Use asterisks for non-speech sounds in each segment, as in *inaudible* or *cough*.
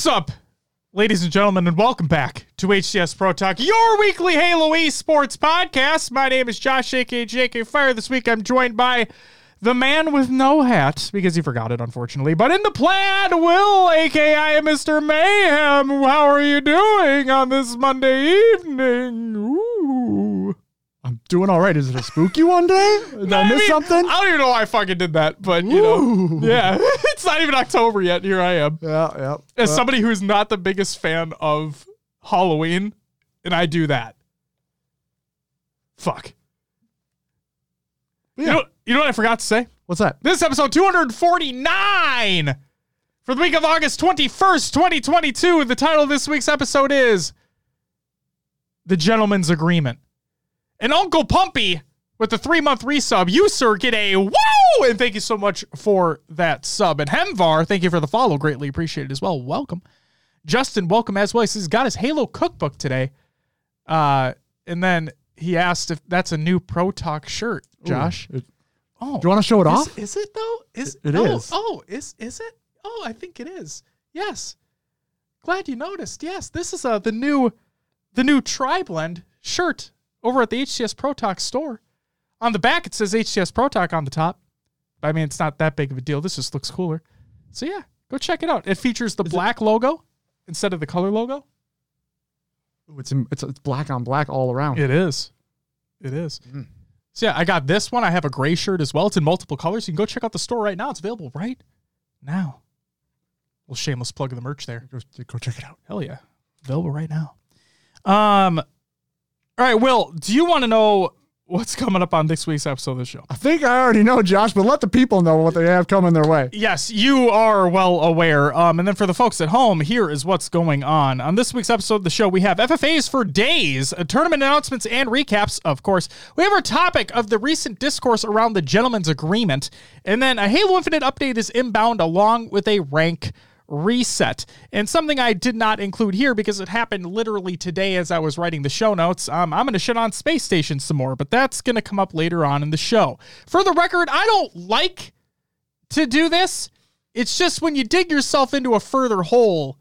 What's up, ladies and gentlemen, and welcome back to HCS Pro Talk, your weekly Halo esports podcast. My name is Josh, aka JK Fire. This week I'm joined by the man with no hat, because he forgot it, unfortunately. But in the plaid, Will, aka Mr. Mayhem. How are you doing on this Monday evening? Ooh. I'm doing all right. Is it a spooky one day? Did I, miss mean, something? I don't even know why I fucking did that, but you know, yeah, *laughs* it's not even October yet. Here I am. yeah, yeah. as somebody who's not the biggest fan of Halloween, and I do that. Fuck. yeah. You, know, you know what I forgot to say? What's that? This is episode 249 for the week of August 21st, 2022. The title of this week's episode is The Gentleman's Agreement. And Uncle Pumpy with the three month resub, you, sir, get a woo! And thank you so much for that sub. And Hemvar, thank you for the follow. Greatly appreciated as well. Welcome. Justin, welcome as well. He says, got his Halo cookbook today. Uh, and then he asked if that's a new Pro Talk shirt, Josh. Ooh, it- oh, do you want to show it is, off? is it though? Is It oh, is. Oh, is is it? Oh, I think it is. Yes. Glad you noticed. Yes, this is uh the new the new tri blend shirt over at the HCS Pro Talk store. On the back it says HCS Pro Talk on the top. I mean, it's not that big of a deal. This just looks cooler. So yeah, go check it out. It features the black logo instead of the color logo. Ooh, it's, in- it's it's black on black all around. It is. It is. Mm. So yeah, I got this one. I have a gray shirt as well. It's in multiple colors. You can go check out the store right now. It's available right now. Little shameless plug of the merch there. Go, go check it out. Hell yeah. Available right now. Um all right, Will, do you want to know what's coming up on this week's episode of the show? I think I already know, Josh, but let the people know what they have coming their way. Yes, you are well aware. Um, and then for the folks at home, here is what's going on. On this week's episode of the show, we have FFAs for days, uh, tournament announcements and recaps, of course. We have our topic of the recent discourse around the gentleman's agreement. And then a Halo Infinite update is inbound along with a rank reset. And something I did not include here because it happened literally today as I was writing the show notes. Um, I'm going to shit on Space Station some more, but that's going to come up later on in the show. For the record, I don't like to do this. It's just when you dig yourself into a further hole,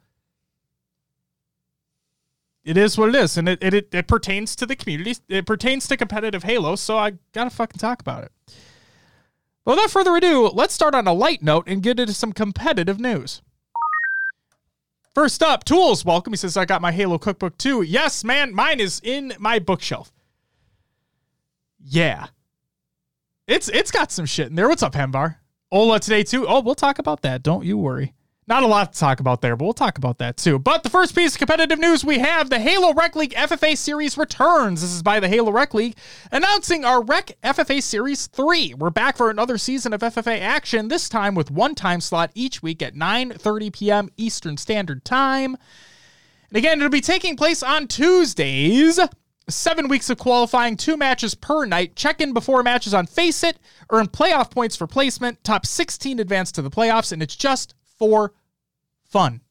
it is what it is. And it, it, it, pertains to the community, it pertains to competitive Halo. So I got to fucking talk about it. But without further ado, let's start on a light note and get into some competitive news. First up, Tools. Welcome. He says, I got my Halo cookbook too. Yes, man, mine is in my bookshelf. Yeah. It's it's got some shit in there. What's up, Hembar? Ola today too. Oh, we'll talk about that. Don't you worry. Not a lot to talk about there, but we'll talk about that too. But the first piece of competitive news we have the Halo Rec League FFA Series returns. This is by the Halo Rec League announcing our Rec FFA Series 3. We're back for another season of FFA action, this time with one time slot each week at 9:30 p.m. Eastern Standard Time. And again, it'll be taking place on Tuesdays. Seven weeks of qualifying, two matches per night. Check in before matches on FACEIT, earn playoff points for placement, top 16 advance to the playoffs, and it's just for fun.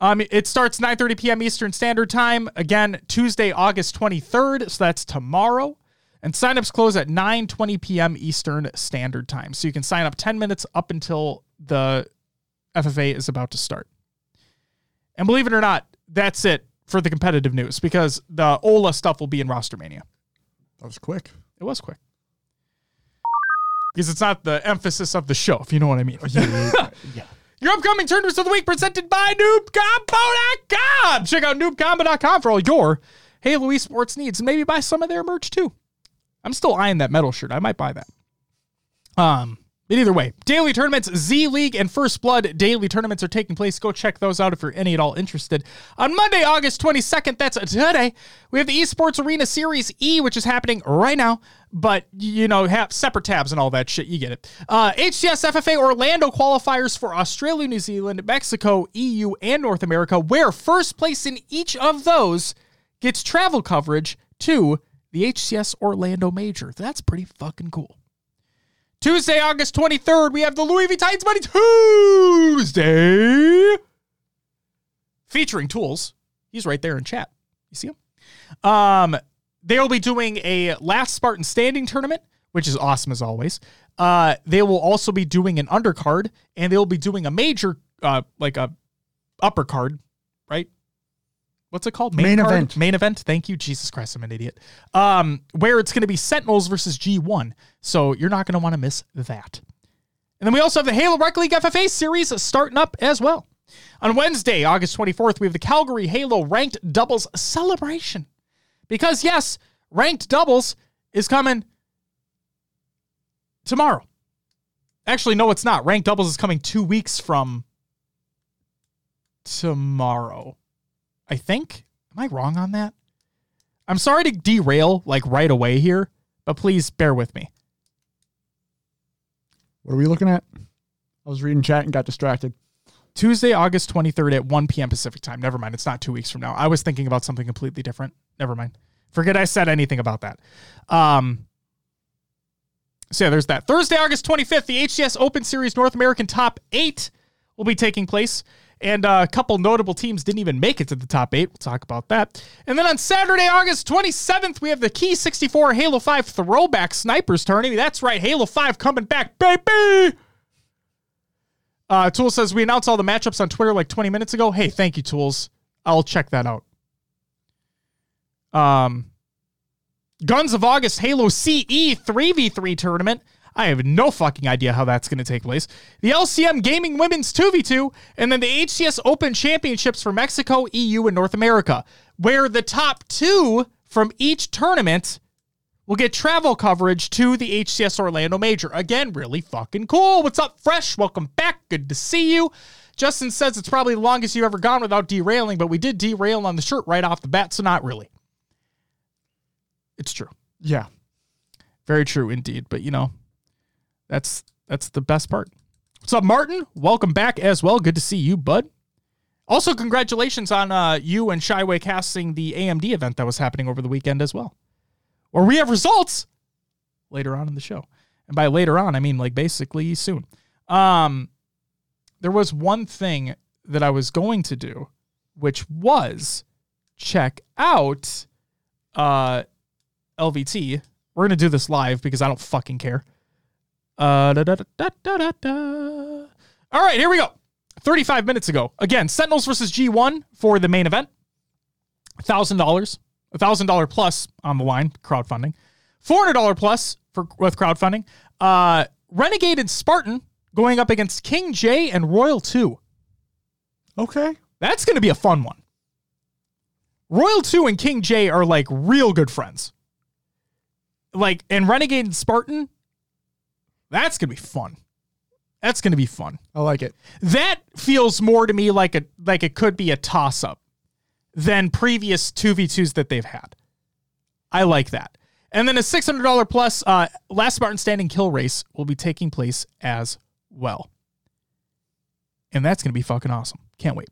Um, it starts 9:30 p.m. Eastern Standard Time. Again, Tuesday, August 23rd, so that's tomorrow. And signups close at 9:20 p.m. Eastern Standard Time. So you can sign up 10 minutes up until the FFA is about to start. And believe it or not, that's it for the competitive news because the Ola stuff will be in Rostermania. That was quick. It was quick. Because it's not the emphasis of the show, if you know what I mean. *laughs* yeah. Your upcoming tournaments of the week presented by NoobCombo.com. Check out NoobCombo.com for all your Hey Halo esports needs and maybe buy some of their merch too. I'm still eyeing that metal shirt. I might buy that. Um, but either way, daily tournaments, Z League and First Blood daily tournaments are taking place. Go check those out if you're any at all interested. On Monday, August 22nd, that's today, we have the Esports Arena Series E, which is happening right now. But, you know, have separate tabs and all that shit. You get it. Uh, HCS FFA Orlando qualifiers for Australia, New Zealand, Mexico, EU, and North America, where first place in each of those gets travel coverage to the HCS Orlando Major. That's pretty fucking cool. Tuesday, August 23rd, we have the Louis V Titans Money Tuesday featuring Tools. He's right there in chat. You see him? Um, they'll be doing a last Spartan standing tournament, which is awesome as always. Uh, they will also be doing an undercard and they'll be doing a major uh, like a upper card, right? What's it called? Main card? event. Main event. Thank you, Jesus Christ, I'm an idiot. Um, where it's going to be Sentinels versus G1, so you're not going to want to miss that. And then we also have the Halo Rec League FFA series starting up as well. On Wednesday, August 24th, we have the Calgary Halo Ranked Doubles Celebration. Because, yes, Ranked Doubles is coming tomorrow. Actually, no, it's not. Ranked Doubles is coming two weeks from tomorrow. I think. Am I wrong on that? I'm sorry to derail like right away here, but please bear with me. What are we looking at? I was reading chat and got distracted. Tuesday, August 23rd at 1 p.m. Pacific time. Never mind. It's not two weeks from now. I was thinking about something completely different. Never mind. Forget I said anything about that. Um, so yeah, there's that. Thursday, August 25th, the HCS Open Series North American Top 8 will be taking place. And uh, a couple notable teams didn't even make it to the top eight. We'll talk about that. And then on Saturday, August 27th, we have the Key 64 Halo 5 Throwback Snipers Tournament. That's right, Halo 5 coming back, baby! Uh, Tool says we announced all the matchups on Twitter like 20 minutes ago. Hey, thank you, Tools. I'll check that out. Um, Guns of August Halo CE 3v3 tournament. I have no fucking idea how that's going to take place. The LCM Gaming Women's 2v2, and then the HCS Open Championships for Mexico, EU, and North America, where the top two from each tournament will get travel coverage to the HCS Orlando Major. Again, really fucking cool. What's up, Fresh? Welcome back. Good to see you. Justin says it's probably the longest you've ever gone without derailing, but we did derail on the shirt right off the bat, so not really. It's true. Yeah. Very true indeed. But you know, that's that's the best part. What's up, Martin? Welcome back as well. Good to see you, bud. Also, congratulations on uh, you and Shyway casting the AMD event that was happening over the weekend as well. Or we have results later on in the show. And by later on, I mean like basically soon. Um, there was one thing that I was going to do, which was check out uh, LVT. We're gonna do this live because I don't fucking care. Uh, da, da, da. All right, here we go. 35 minutes ago. Again, Sentinels versus G1 for the main event. $1,000. $1,000 plus on the line, crowdfunding. $400 plus for with crowdfunding. Uh, Renegade and Spartan going up against King J and Royal 2. Okay. That's going to be a fun one. Royal 2 and King J are like real good friends. Like, and Renegade and Spartan, that's going to be fun. That's going to be fun. I like it. That feels more to me like a like it could be a toss up than previous 2v2s that they've had. I like that. And then a $600 plus uh, last Spartan standing kill race will be taking place as well. And that's going to be fucking awesome. Can't wait.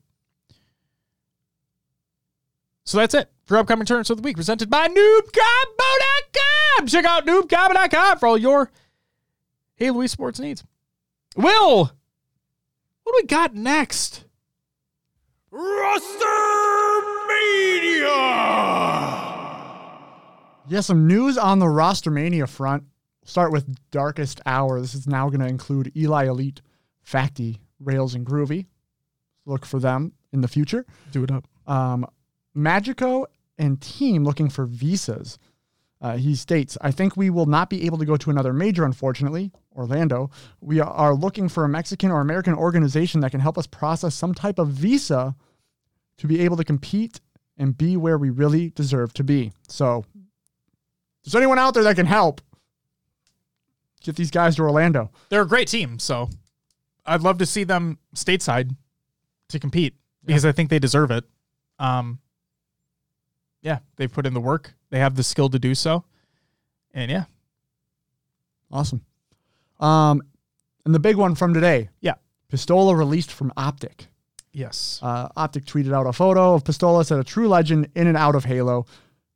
So that's it for upcoming tournaments of the week presented by noobcombo.com. Check out noobcombo.com for all your Halo Sports needs. Will, what do we got next? Rostermania. Yeah, some news on the roster mania front. Start with Darkest Hour. This is now going to include Eli Elite, Facty, Rails, and Groovy. Look for them in the future. Do it up. Um, Magico and team looking for visas. Uh, he states, I think we will not be able to go to another major, unfortunately, Orlando. We are looking for a Mexican or American organization that can help us process some type of visa to be able to compete and be where we really deserve to be. So, there's anyone out there that can help, get these guys to Orlando. They're a great team, so I'd love to see them stateside to compete because I think they deserve it. Um, yeah, they've put in the work. They have the skill to do so. And yeah, Awesome. Um, and the big one from today yeah, Pistola released from Optic. yes. Uh, Optic tweeted out a photo of Pistola, said a true legend in and out of Halo.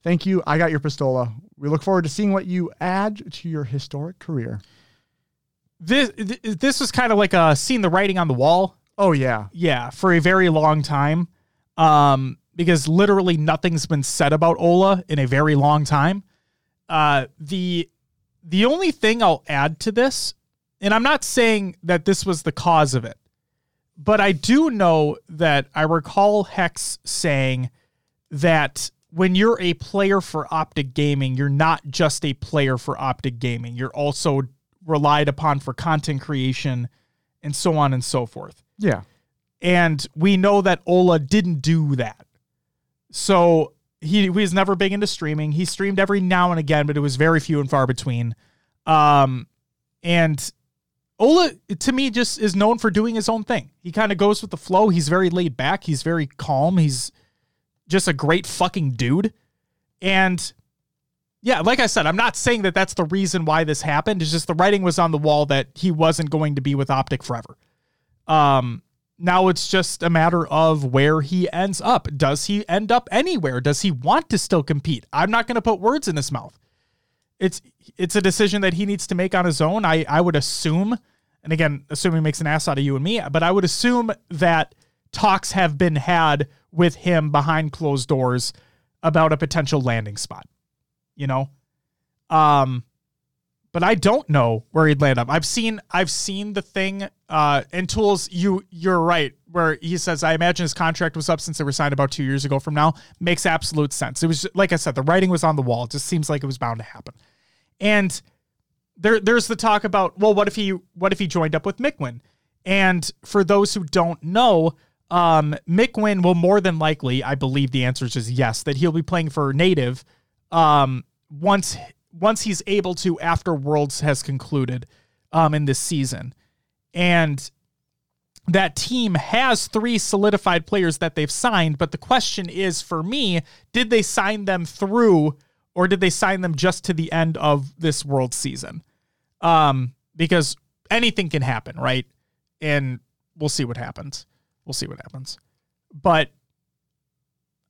Thank you. I got your Pistola. We look forward to seeing what you add to your historic career. This this was kind of like a seeing the writing on the wall. Oh, yeah. Yeah, for a very long time. Um, because literally nothing's been said about Ola in a very long time. Uh, the the only thing I'll add to this, and I'm not saying that this was the cause of it, but I do know that I recall H3CZ saying that when you're a player for Optic Gaming, you're not just a player for Optic Gaming. You're also relied upon for content creation and so on and so forth. Yeah. And we know that Ola didn't do that. So he, he was never big into streaming. He streamed every now and again, but it was very few and far between. Um, and Ola, to me, just is known for doing his own thing. He kind of goes with the flow. He's very laid back. He's very calm. He's just a great fucking dude. And yeah, like I said, I'm not saying that that's the reason why this happened. It's just the writing was on the wall that he wasn't going to be with Optic forever. Um, now it's just a matter of where he ends up. Does he end up anywhere? Does he want to still compete? I'm not going to put words in his mouth. It's it's a decision that he needs to make on his own. I I would assume, and again, assuming makes an ass out of you and me, but I would assume that talks have been had with him behind closed doors about a potential landing spot. You know, um, but I don't know where he'd land up. I've seen I've seen the thing uh and tools you you're right where he says I imagine his contract was up since they were signed about 2 years ago from now makes absolute sense. It was like I said the writing was on the wall. It just seems like it was bound to happen. And there there's the talk about well what if he what if he joined up with Mikwen? And for those who don't know, um Mikwen will more than likely, I believe the answer is yes, that he'll be playing for Native um once once he's able to after Worlds has concluded um, in this season. And that team has three solidified players that they've signed, but the question is for me, did they sign them through or did they sign them just to the end of this world season? Um, because anything can happen, right? And we'll see what happens. We'll see what happens. But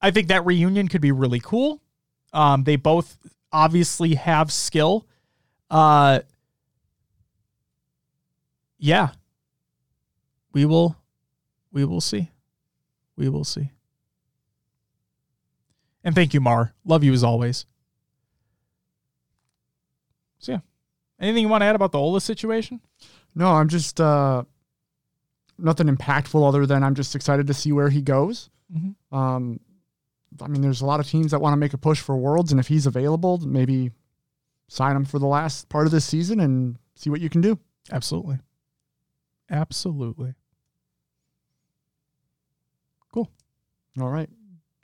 I think that reunion could be really cool. Um, they both obviously have skill. Uh, yeah, we will, we will see, we will see. And thank you, Mar. Love you as always. So yeah, anything you want to add about the Ola situation? No, I'm just uh, nothing impactful other than I'm just excited to see where he goes. Mm-hmm. Um, I mean, there's a lot of teams that want to make a push for Worlds, and if he's available, maybe sign him for the last part of this season and see what you can do. Absolutely. Absolutely. Cool. All right.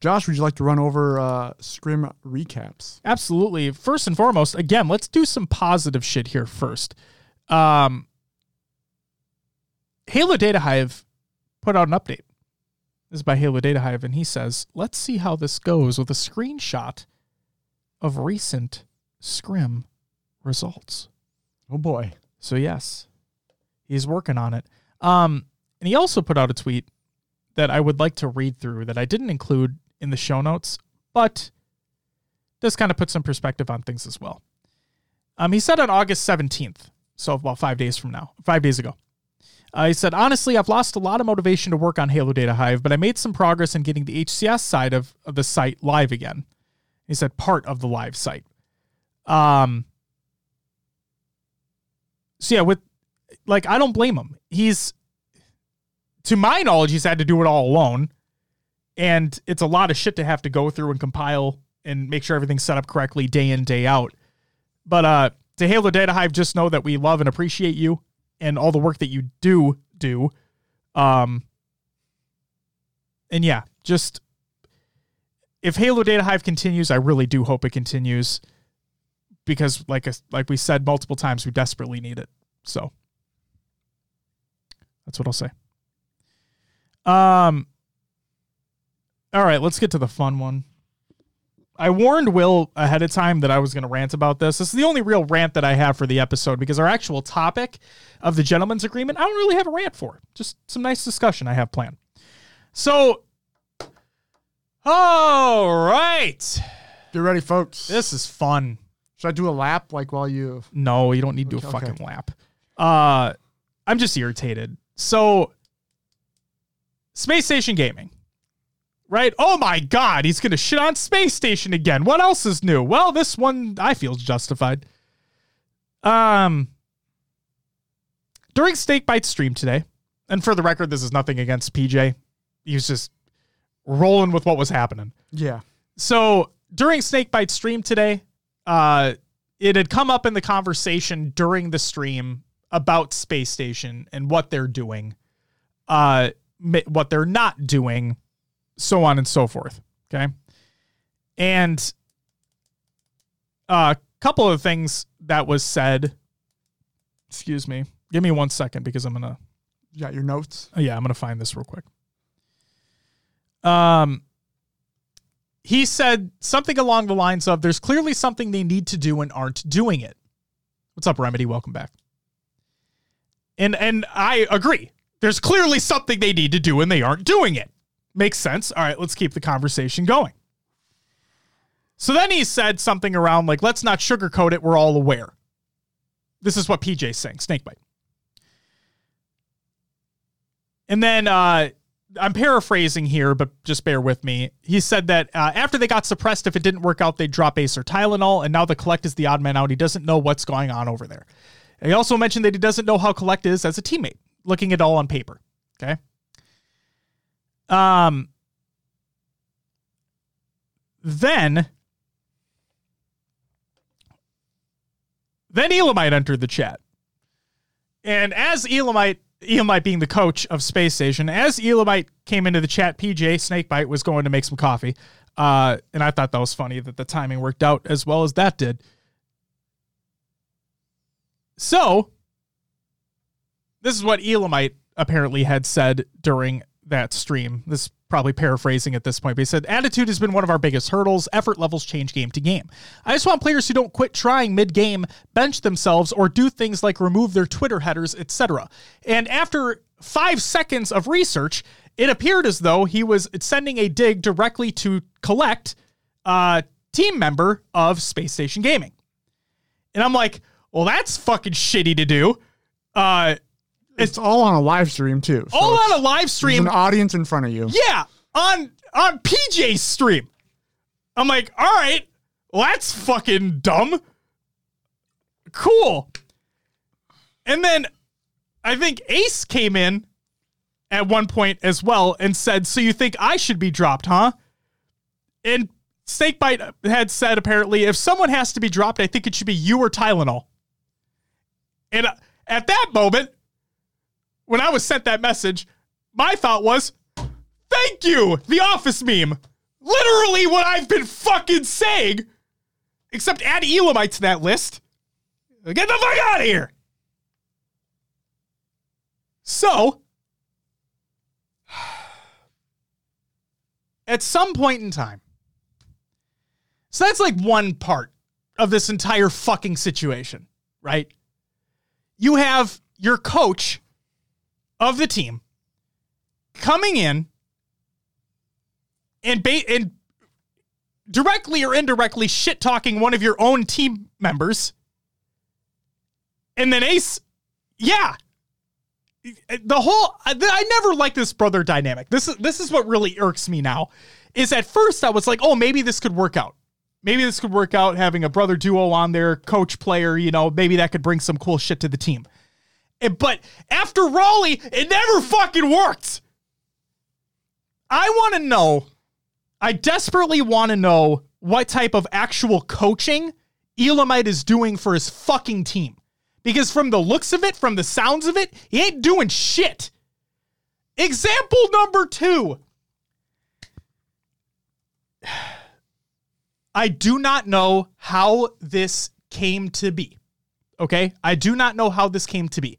Josh, would you like to run over uh, Scrim recaps? Absolutely. First and foremost, again, let's do some positive shit here first. Um, Halo Data Hive put out an update. This is by Halo Data Hive, and he says, let's see how this goes with a screenshot of recent Scrim results. Oh boy. So yes, he's working on it. Um, and he also put out a tweet that I would like to read through that I didn't include in the show notes, but this kind of puts some perspective on things as well. Um, he said on August 17th, so about five days from now, five days ago. Uh, he said, honestly, I've lost a lot of motivation to work on Halo Data Hive, but I made some progress in getting the HCS side of, of the site live again. He said, part of the live site. Um, so yeah, with like, I don't blame him. He's, to my knowledge, he's had to do it all alone. And it's a lot of shit to have to go through and compile and make sure everything's set up correctly day in, day out. But uh, to Halo Data Hive, just know that we love and appreciate you and all the work that you do do. Um, and yeah, just if Halo Data Hive continues, I really do hope it continues because, like like we said multiple times, we desperately need it. So that's what I'll say. Um. All right, let's get to the fun one. I warned Will ahead of time that I was going to rant about this. This is the only real rant that I have for the episode because our actual topic of the gentleman's agreement, I don't really have a rant for. Just some nice discussion I have planned. So, all right. Get ready, folks. This is fun. Should I do a lap like while you? No, you don't need to do a Okay. fucking lap. Uh, I'm just irritated. So, Space Station Gaming right? Oh my God, he's going to shit on Space Station again. What else is new? Well, this one I feel is justified. Um, during Snakebite stream today, and for the record, this is nothing against PJ. He was just rolling with what was happening. Yeah. So during Snakebite stream today, uh, it had come up in the conversation during the stream about Space Station and what they're doing, uh, what they're not doing, so on and so forth. Okay. And a couple of things that was said. Excuse me. Give me one second because I'm gonna. You got your notes? Oh, yeah, I'm gonna find this real quick. Um, he said something along the lines of, "There's clearly something they need to do and aren't doing it." What's up, Remedy? Welcome back. And and I agree. There's clearly something they need to do and they aren't doing it. Makes sense. All right, let's keep the conversation going. So then he said something around like, let's not sugarcoat it. We're all aware. This is what PJ's saying, snakebite. And then uh, I'm paraphrasing here, but just bear with me. He said that uh, after they got suppressed, if it didn't work out, they'd drop Ace or Tylenol, and now the Kolect is the odd man out. He doesn't know what's going on over there. He also mentioned that he doesn't know how Kolect is as a teammate, looking at all on paper. Okay. Um. Then Then Elamite entered the chat. And as Elamite, Elamite being the coach of Space Station, as Elamite came into the chat, PJ Snakebite was going to make some coffee. Uh, and I thought that was funny that the timing worked out as well as that did. So, this is what Elamite apparently had said during that stream. This probably paraphrasing at this point, but he said, Attitude has been one of our biggest hurdles. Effort levels change game to game. I just want players who don't quit trying mid game, bench themselves, or do things like remove their Twitter headers, etc. And after five seconds of research, it appeared as though he was sending a dig directly to Kolect a team member of Space Station Gaming. And I'm like, well, that's fucking shitty to do. Uh, it's all on a live stream too. So all on a live stream. an audience in front of you. Yeah, on on PJ's stream. I'm like, all right, well, that's fucking dumb. Cool. And then I think Ace came in at one point as well and said, "So you think I should be dropped, huh?" And Snakebite had said apparently, if someone has to be dropped, I think it should be you or Tylenol. And uh, at that moment, when I was sent that message, my thought was, thank you, the office meme. Literally what I've been fucking saying. Except add Elamite to that list. Get the fuck out of here. So, *sighs* at some point in time, so that's like one part of this entire fucking situation, right? You have your coach of the team coming in and ba- and directly or indirectly shit talking one of your own team members. And then Ace, yeah. The whole I never liked this brother dynamic. This is this is what really irks me now. Is at first I was like, "Oh, maybe this could work out. Maybe this could work out having a brother duo on there, coach player, you know, maybe that could bring some cool shit to the team." But after Raleigh, it never fucking worked. I want to know, I desperately want to know what type of actual coaching Elamite is doing for his fucking team. Because from the looks of it, from the sounds of it, he ain't doing shit. Example number two. *sighs* I do not know how this came to be. Okay? I do not know how this came to be.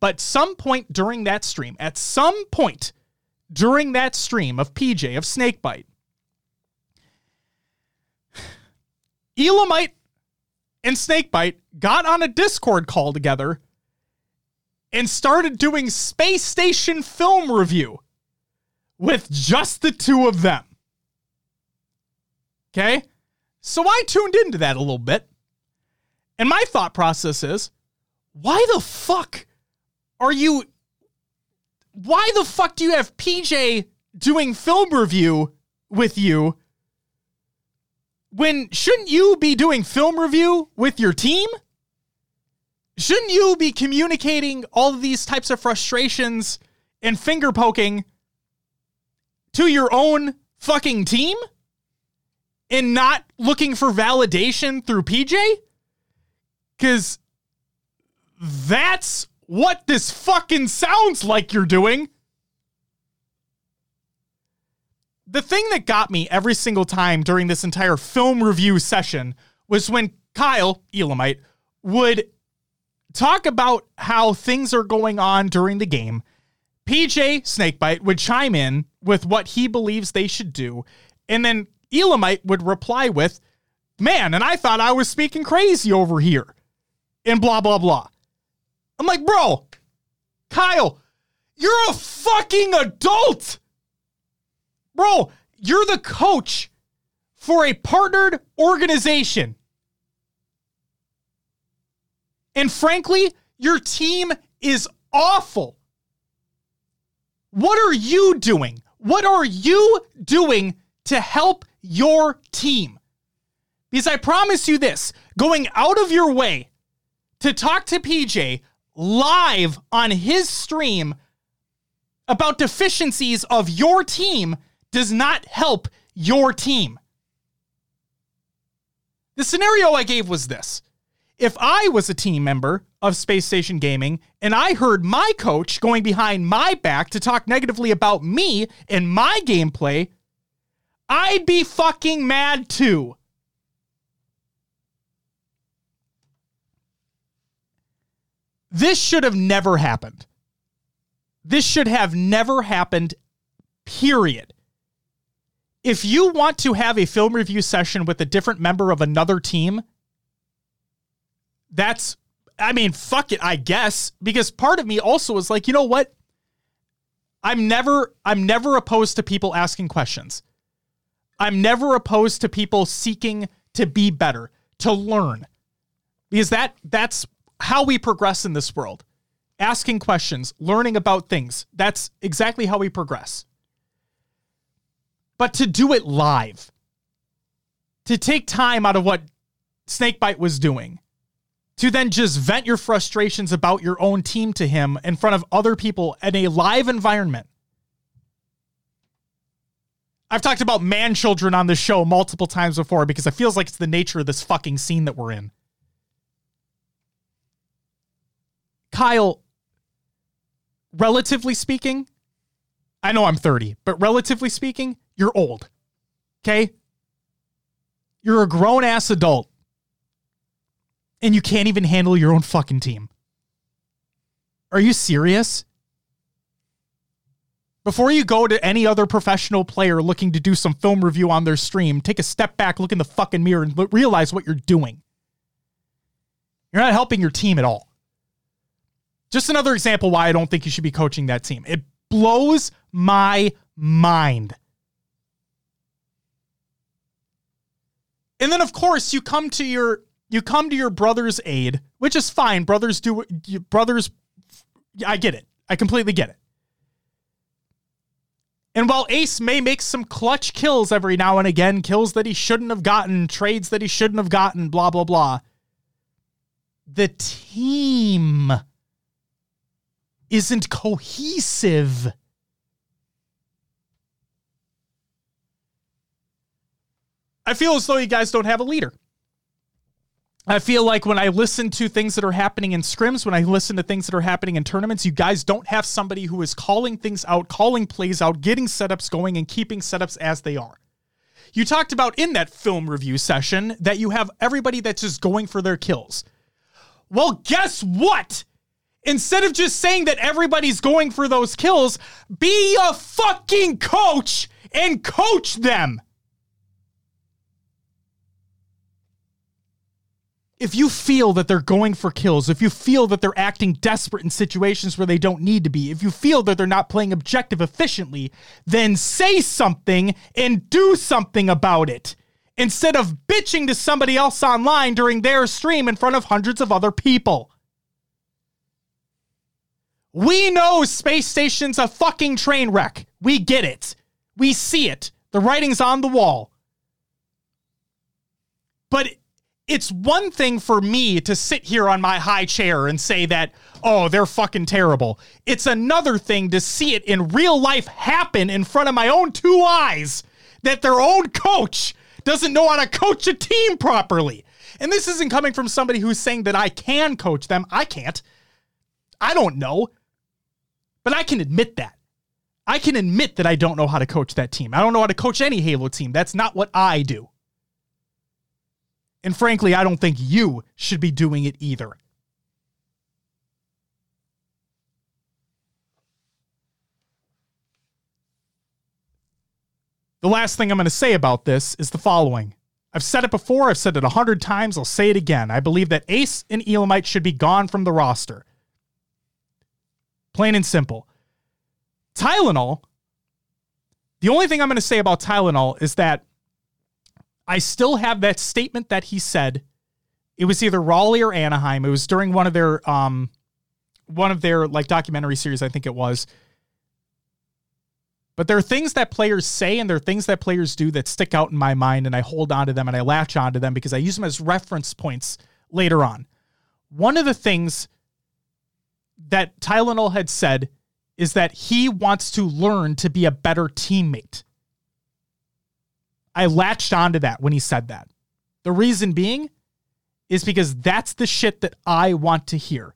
But some point during that stream, at some point during that stream of PJ, of Snakebite, *sighs* Elamite and Snakebite got on a Discord call together and started doing Space Station film review with just the two of them. Okay? So I tuned into that a little bit. And my thought process is why the fuck are you why the fuck do you have PJ doing film review with you when shouldn't you be doing film review with your team? Shouldn't you be communicating all of these types of frustrations and finger poking to your own fucking team and not looking for validation through PJ? Because that's what this fucking sounds like you're doing. The thing that got me every single time during this entire film review session was when Kyle, Elamite, would talk about how things are going on during the game. PJ Snakebite would chime in with what he believes they should do. And then Elamite would reply with, Man, and I thought I was speaking crazy over here. And blah, blah, blah. I'm like, Bro, Kyle, you're a fucking adult. Bro, you're the coach for a partnered organization. And frankly, your team is awful. What are you doing? What are you doing to help your team? Because I promise you this going out of your way to talk to PJ live on his stream about deficiencies of your team does not help your team. The scenario I gave was this if I was a team member of Space Station Gaming and I heard my coach going behind my back to talk negatively about me and my gameplay, I'd be fucking mad too. This should have never happened. This should have never happened, period. If you want to have a film review session with a different member of another team, that's I mean, fuck it, I guess, because part of me also is like, you know what? I'm never I'm never opposed to people asking questions. I'm never opposed to people seeking to be better, to learn. Because that that's how we progress in this world. Asking questions, learning about things. That's exactly how we progress. But to do it live, to take time out of what Snakebite was doing, to then just vent your frustrations about your own team to him in front of other people in a live environment. I've talked about man children on the show multiple times before because it feels like it's the nature of this fucking scene that we're in. Kyle, relatively speaking, I know I'm 30, but relatively speaking, you're old. Okay? You're a grown ass adult and you can't even handle your own fucking team. Are you serious? Before you go to any other professional player looking to do some film review on their stream, take a step back, look in the fucking mirror, and realize what you're doing. You're not helping your team at all. Just another example why I don't think you should be coaching that team. It blows my mind. And then, of course, you come to your you come to your brother's aid, which is fine. Brothers do brothers. I get it. I completely get it. And while Ace may make some clutch kills every now and again, kills that he shouldn't have gotten, trades that he shouldn't have gotten, blah, blah, blah, the team isn't cohesive. I feel as though you guys don't have a leader. I feel like when I listen to things that are happening in scrims, when I listen to things that are happening in tournaments, you guys don't have somebody who is calling things out, calling plays out, getting setups going, and keeping setups as they are. You talked about in that film review session that you have everybody that's just going for their kills. Well, guess what? Instead of just saying that everybody's going for those kills, be a fucking coach and coach them. if you feel that they're going for kills, if you feel that they're acting desperate in situations where they don't need to be, if you feel that they're not playing objective efficiently, then say something and do something about it instead of bitching to somebody else online during their stream in front of hundreds of other people. We know Space Station's a fucking train wreck. We get it. We see it. The writing's on the wall. But it's one thing for me to sit here on my high chair and say that, oh, they're fucking terrible. It's another thing to see it in real life happen in front of my own two eyes that their own coach doesn't know how to coach a team properly. And this isn't coming from somebody who's saying that I can coach them. I can't. I don't know. But I can admit that. I can admit that I don't know how to coach that team. I don't know how to coach any Halo team. That's not what I do. And frankly, I don't think you should be doing it either. The last thing I'm going to say about this is the following. I've said it before, I've said it a hundred times, I'll say it again. I believe that Ace and Elamite should be gone from the roster. Plain and simple. Tylenol, the only thing I'm going to say about Tylenol is that I still have that statement that he said. It was either Raleigh or Anaheim. It was during one of their um one of their like documentary series, I think it was. But there are things that players say and there are things that players do that stick out in my mind and I hold on to them and I latch onto them because I use them as reference points later on. One of the things that Tylenol had said is that he wants to learn to be a better teammate. I latched onto that when he said that. The reason being is because that's the shit that I want to hear.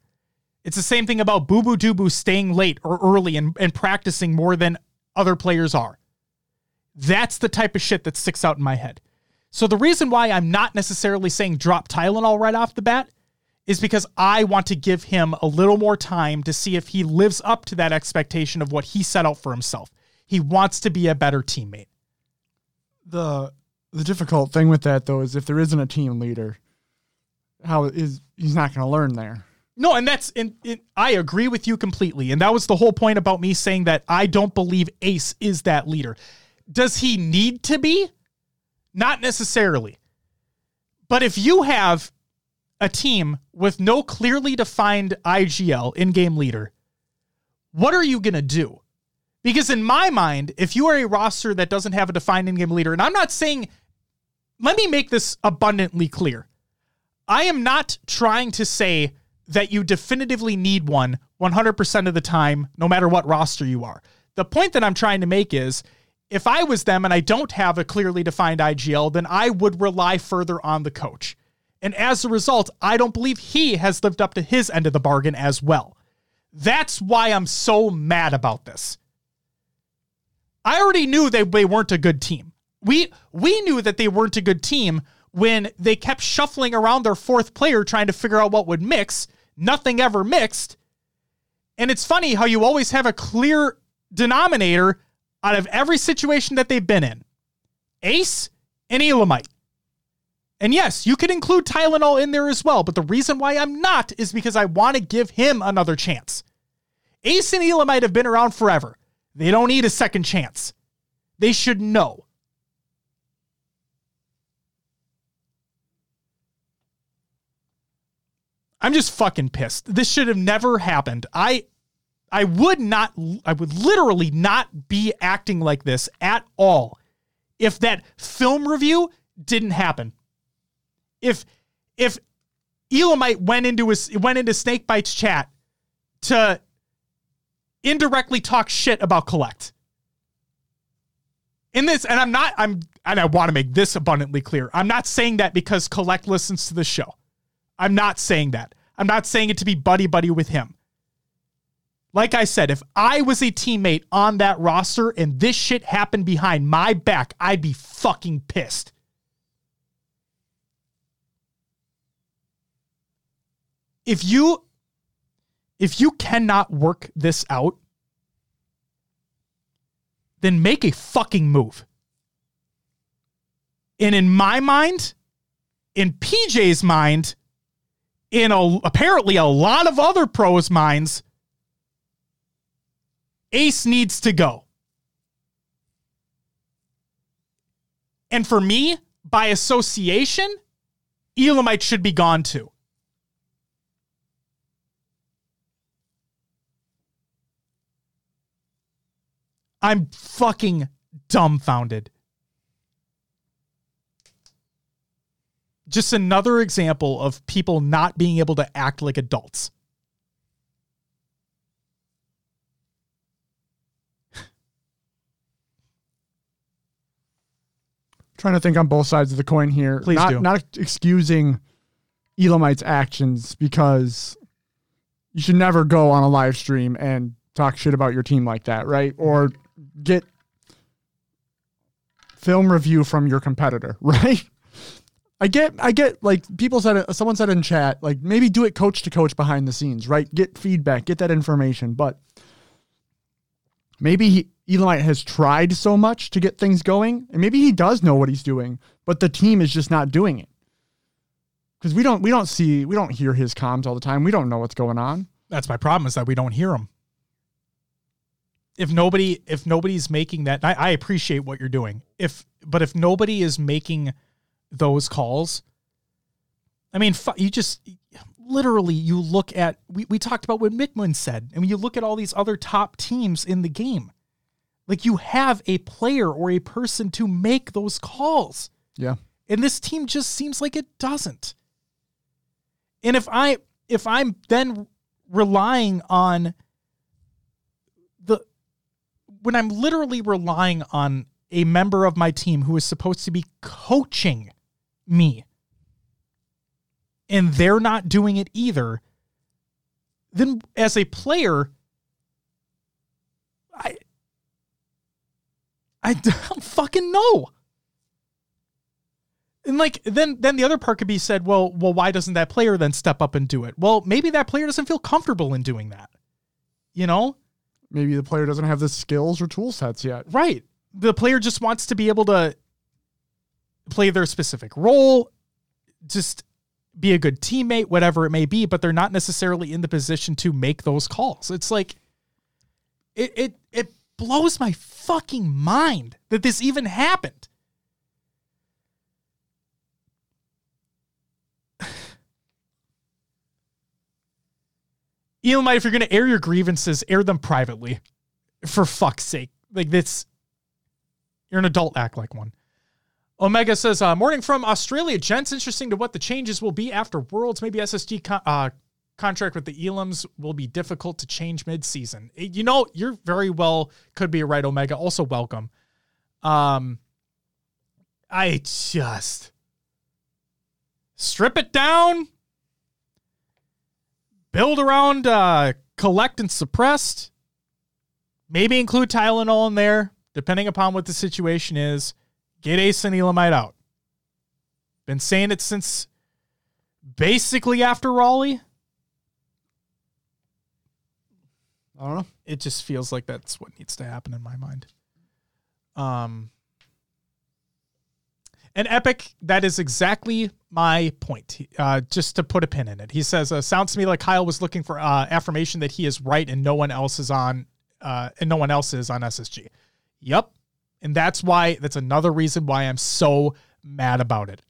It's the same thing about Boo Boo Doo Boo staying late or early and, and practicing more than other players are. That's the type of shit that sticks out in my head. So the reason why I'm not necessarily saying drop Tylenol right off the bat is because I want to give him a little more time to see if he lives up to that expectation of what he set out for himself. He wants to be a better teammate the the difficult thing with that though is if there isn't a team leader, how is he's not going to learn there. No, and that's and, I agree with you completely. And that was the whole point about me saying that I don't believe Ace is that leader. Does he need to be? Not necessarily. But if you have a team with no clearly defined IGL in-game leader, what are you going to do? Because in my mind, if you are a roster that doesn't have a defined in-game leader, and I'm not saying, let me make this abundantly clear. I am not trying to say that you definitively need one 100% of the time, no matter what roster you are. The point that I'm trying to make is if I was them and I don't have a clearly defined IGL, then I would rely further on the coach. And as a result, I don't believe he has lived up to his end of the bargain as well. That's why I'm so mad about this. I already knew they, they weren't a good team. We we knew that they weren't a good team when they kept shuffling around their fourth player trying to figure out what would mix. Nothing ever mixed. And it's funny how you always have a clear denominator out of every situation that they've been in. Ace and Elamite. And yes, you could include Tylenol in there as well, but the reason why I'm not is because I want to give him another chance. Ace and Elamite have been around forever. They don't need a second chance. They should know. I'm just fucking pissed. This should have never happened. I I would not I would literally not be acting like this at all if that film review didn't happen. If if Elamite went into his went into Snakebite's chat to indirectly talk shit about Kolect. In this, and I'm not, I'm, and I want to make this abundantly clear. I'm not saying that because Kolect listens to the show. I'm not saying that. I'm not saying it to be buddy buddy with him. Like I said, if I was a teammate on that roster and this shit happened behind my back, I'd be fucking pissed. If you if you cannot work this out, then make a fucking move. And in my mind, in PJ's mind, in a, apparently a lot of other pros' minds, Ace needs to go. And for me, by association, Elamite should be gone too. I'm fucking dumbfounded. just another example of people not being able to act like adults. *laughs* trying to think on both sides of the coin here. Please not, do. Not excusing Elamite's actions because you should never go on a live stream and talk shit about your team like that, right? Or get film review from your competitor, *laughs* right? I get, I get. Like people said, uh, someone said in chat, like maybe do it coach to coach behind the scenes, right? Get feedback, get that information, but maybe he, Elamite has tried so much to get things going, and maybe he does know what he's doing, but the team is just not doing it. Because we don't, we don't see, we don't hear his comms all the time. We don't know what's going on. That's my problem is that we don't hear them. If nobody, if nobody's making that, I, I appreciate what you're doing. If, but if nobody is making those calls, I mean, you just literally you look at we, we talked about what Mickman said, and when you look at all these other top teams in the game, like you have a player or a person to make those calls. Yeah. And this team just seems like it doesn't. And if I if I'm then relying on when I'm literally relying on a member of my team who is supposed to be coaching me and they're not doing it either, then as a player, I *laughs* I don't fucking know. And like then then the other part could be said, well, well, why doesn't that player then step up and do it? Well, maybe that player doesn't feel comfortable in doing that. You know? Maybe the player doesn't have the skills or tool sets yet. Right. The player just wants to be able to play their specific role, just be a good teammate, whatever it may be, but they're not necessarily in the position to make those calls. It's like it it it blows my fucking mind that this even happened. Elamite, if you're going to air your grievances, air them privately. For fuck's sake. Like, this. You're an adult, act like one. Omega says, uh, morning from Australia. Gents, interesting to what the changes will be after Worlds. Maybe SSG con- uh, contract with the Elams will be difficult to change mid-season. Eh, You know, you're very well could be right, Omega. Also, welcome. Um, I just strip it down, build around uh, Kolect and suppressed. Maybe include Tylenol in there, depending upon what the situation is. Get Ace and Elamite out. Been saying it since basically after Raleigh. I don't know. It just feels like that's what needs to happen in my mind. Um, and Epic, that is exactly my point. Uh, just to put a pin in it, he says, uh, "Sounds to me like Kyle was looking for uh, affirmation that he is right and no one else is on, uh, and no one else is on SSG." Yep, and that's why. That's another reason why I'm so mad about it.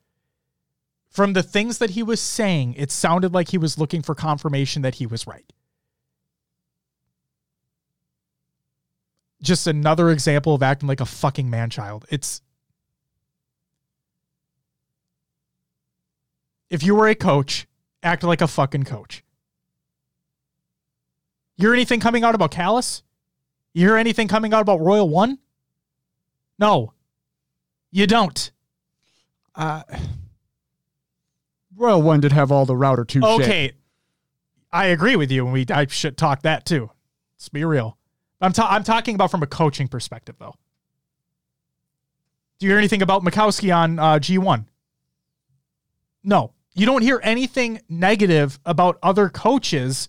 From the things that he was saying, it sounded like he was looking for confirmation that he was right. just another example of acting like a fucking man child. It's if you were a coach, act like a fucking coach. You hear anything coming out about Callus? You hear anything coming out about Royal One? No, you don't. Uh, Royal One did have all the router two. shit. Okay, I agree with you, and we I should talk that too. Let's be real. I'm ta- I'm talking about from a coaching perspective, though. Do you hear anything about Mikowski on uh, G1? No, you don't hear anything negative about other coaches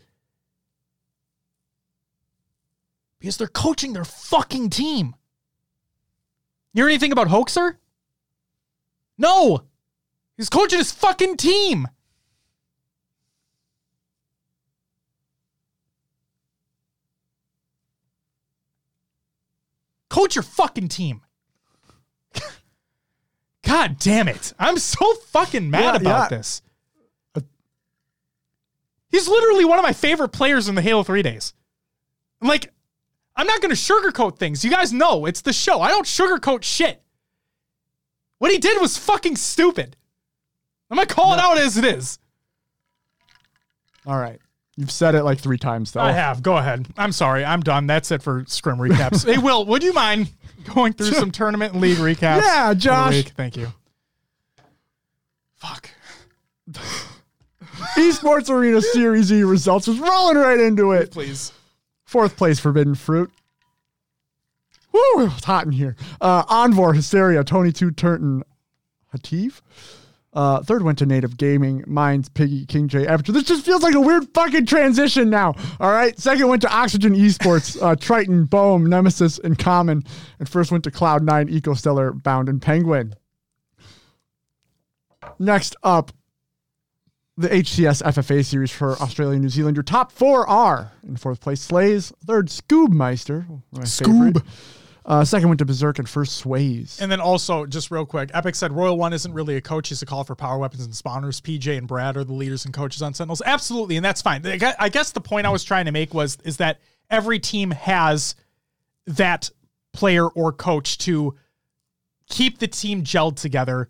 because they're coaching their fucking team. You hear anything about Hoaxer? No, he's coaching his fucking team. Coach your fucking team. God damn it. I'm so fucking mad Yeah, about yeah. this. He's literally one of my favorite players in the Halo 3 days. I'm like, I'm not going to sugarcoat things. You guys know it's the show. I don't sugarcoat shit. What he did was fucking stupid. I'm gonna call it out as it is. All right. You've said it like three times, though. I have. Go ahead. I'm sorry. I'm done. That's it for scrim recaps. *laughs* hey, Will, would you mind going through some *laughs* tournament and league recaps? Yeah, Josh. Thank you. Fuck. *laughs* Esports Arena Series E results was rolling right into it. Please. Fourth place, Forbidden Fruit. Woo, it's hot in here. Uh, Envor, Hysteria, Tony Two, Turton, Hativ. Uh, third went to Native Gaming, Minds, Piggy, King J, Avatar. This just feels like a weird fucking transition now. All right. Second went to Oxygen Esports, *laughs* uh, Triton, Bohm, Nemesis, and Common. And first went to Cloud9, EcoStellar, Bound, and Penguin. Next up, the HCS FFA series for Australia and New Zealand. Your top four are in fourth place, Slays. Third, Scoobmeister. my Scoob. favorite. Uh, second went to Berserk, and first Sways. And then also, just real quick, Epic said Royal One isn't really a coach; he's a call for power weapons and spawners. PJ and Brad are the leaders and coaches on Sentinels. Absolutely, and that's fine. I guess the point I was trying to make was is that every team has that player or coach to keep the team gelled together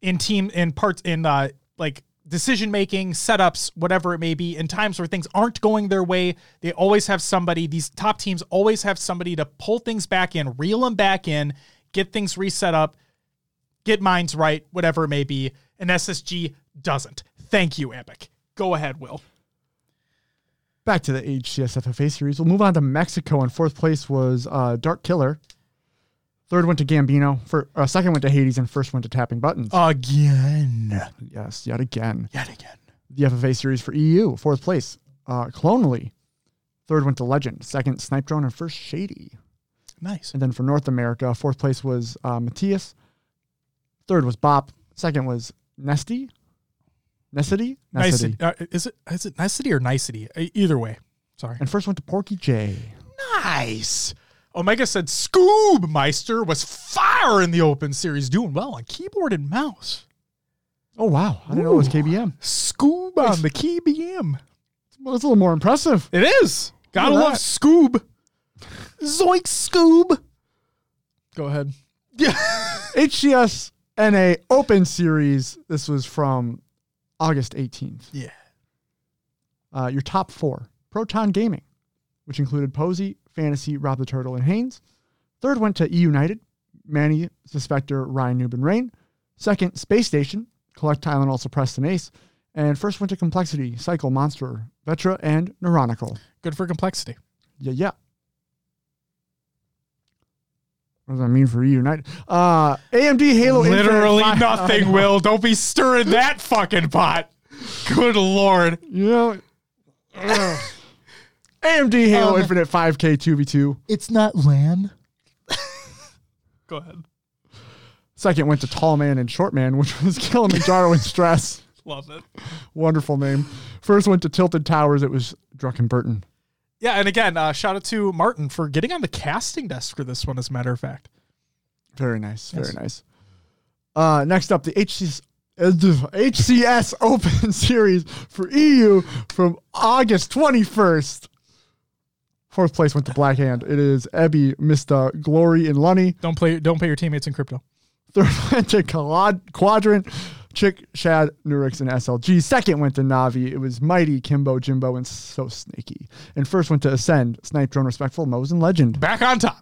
in team in parts in uh like decision making setups whatever it may be in times where things aren't going their way they always have somebody these top teams always have somebody to pull things back in reel them back in get things reset up get minds right whatever it may be and ssg doesn't thank you epic go ahead will Back to the HCS FFA series. We'll move on to Mexico. In fourth place was uh, Dark Killer. Third went to Gambino. For, uh, second went to Hades, and first went to Tapping Buttons. again yes, yet again. yet again The FFA series for EU. Fourth place, uh, Clonally. Third went to Legend. Second, Snipe Drone, and first Shady. nice And then for North America, fourth place was uh, Matthias. Third was Bop. Second was Nesty. Necity? nicety uh, is it is it nicety or nicety either way sorry And first went to Porky J. Nice. Omega said Scoobmeister was fire in the open series, doing well on keyboard and mouse. Oh, wow. I didn't know it was KBM. Scoob on the KBM. BM. Well, it's a little more impressive. It is. Gotta love that. Scoob. Zoink Scoob. Go ahead. *laughs* Yeah. HCS NA Open Series. This was from August 18th. Yeah. Uh, your top four Proton Gaming, which included Posey, Fantasy, Rob the Turtle, and Haynes. Third went to E United, Manny, Suspector, Ryan Newman Rain. Second, Space Station, Kolect Tylenol, Suppressed, and Ace. And first went to Complexity, Cycle, Monster, Vetra, and Neuronical. Good for complexity. Yeah, yeah. What does that mean for E United? Uh, AMD Halo Infinite Literally Fi- nothing, *laughs* Will. Don't be stirring that fucking pot. Good lord. You know. AMD Halo Um, Infinite 5K 2v2. It's not LAN. *laughs* Go ahead. Second went to Tall Man and Short Man, which was Kilimanjaro and *laughs* Stress. Love it. Wonderful name. First went to Tilted Towers. It was Drucken Burton. Yeah, and again, uh, shout out to Martin for getting on the casting desk for this one, as a matter of fact. Very nice. Very Yes. nice. Uh, next up, the HCS, uh, the HCS *laughs* Open Series for EU from August 21st. Fourth place went to Black Hand. It is Ebby, Mr. Glory, and Lunny. Don't play. Don't pay your teammates in crypto. Third *laughs* went to Quad- Quadrant, Chick, Shad, Nurix, and SLG. Second went to Navi. It was Mighty, Kimbo, Jimbo, and So Snaky. And first went to Ascend, Snipe Drone, Respectful, Mose, and Legend. Back on top.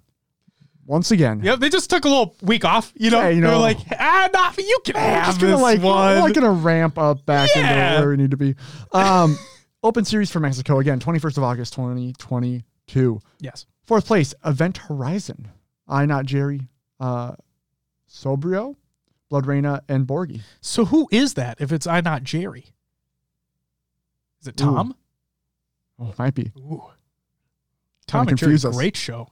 Once again. Yep, they just took a little week off. You know, Yeah, you they're know. like, ah, Navi, you can have just this gonna like, one. we're like gonna ramp up back Yeah. into where we need to be. Um, *laughs* Open Series for Mexico again, 21st of August, 2022. yes. Fourth place, Event Horizon. I not Jerry, uh, Sobrio, Blood Reina, and Borgie. So who is that? If it's I not Jerry, is it Ooh. Tom? Oh, might be. Ooh. Tom to and Jerry, us. great show.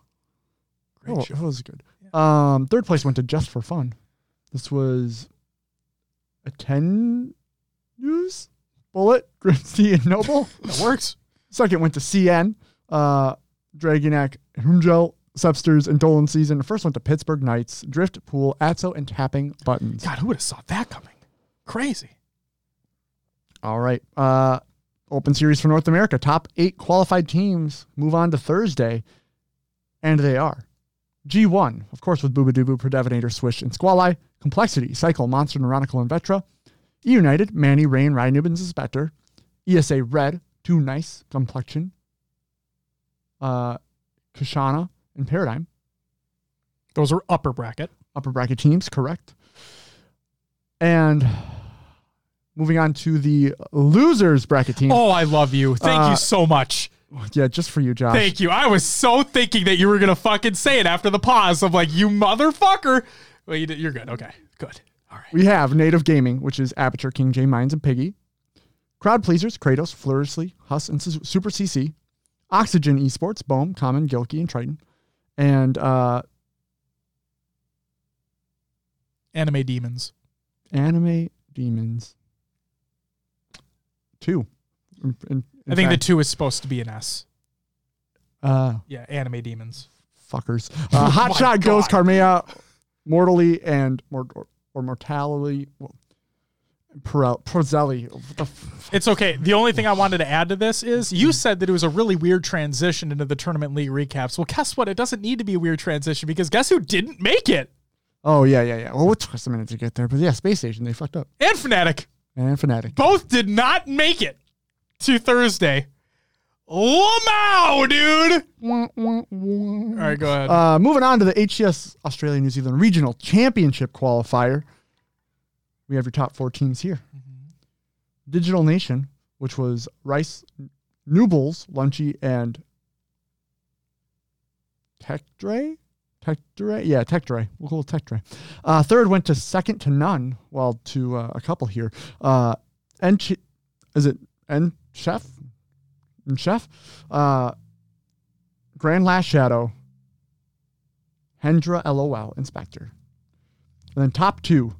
Great Oh, show. that was good. Um, third place went to Just for Fun. This was a 10 news bullet, *laughs* Grimsty, and Noble. That works. Second went to CN, uh, Dragonak, Humgel, Substers, and Dolan Season. First went to Pittsburgh Knights, Drift, Pool, Atso, and Tapping Buttons. God, who would have saw that coming? Crazy. All right. Uh, open series for North America. Top eight qualified teams move on to Thursday, and they are G1, of course, with Boobadooboo, Predevinator, Swish, and Squally, Complexity, Cycle, Monster, Neuronical, and Vetra. E United, Manny, Rain, Ryan Newman's Spectre. ESA Red, Too Nice, Complexion. Uh, Kashana and Paradigm. Those are upper bracket. Upper bracket teams, correct. And moving on to the losers bracket team. Oh, I love you. Thank Uh, you so much. Yeah, just for you, Josh. Thank you. I was so thinking that you were gonna fucking say it after the pause. I'm like, you motherfucker. Well, you did, you're good. Okay, good. All right. We have Native Gaming, which is Aperture, King J Mines, and Piggy. Crowd Pleasers, Kratos, Flourishly, Huss, and Super CC. Oxygen Esports, Bohm, Common, Gilkey, and Triton. And uh, Anime demons. Anime Demons 2. In- in- I think the two is supposed to be an S. uh, Yeah, anime demons. fuckers. *laughs* Uh, Oh Hot Shot Ghost. Carmea, Mortally, and Mor- or, or Mortality. Well, Perel, Prozelli. F- It's okay. The only thing I wanted to add to this is you said that it was a really weird transition into the tournament league recaps. Well, guess what? It doesn't need to be a weird transition because guess who didn't make it? Oh, yeah, yeah, yeah. Well, it took us a minute to get there. But yeah, Space Station, they fucked up. And Fnatic. And Fnatic. Both did not make it to Thursday. Lamau, dude. All right, go ahead. Uh, moving on to the HCS Australia New Zealand Regional Championship qualifier. We have your top four teams here. Digital Nation, which was Rice, New Bulls, Lunchy, and Tech Dre? Tech Dre? Yeah, Tech Dre. We'll call it Tech Dre. Uh, third went to second to none. Well, to uh, a couple here. Uh, is it N Chef? And Chef? Uh, Grand Last Shadow, Hendra LOL Inspector. And then top two,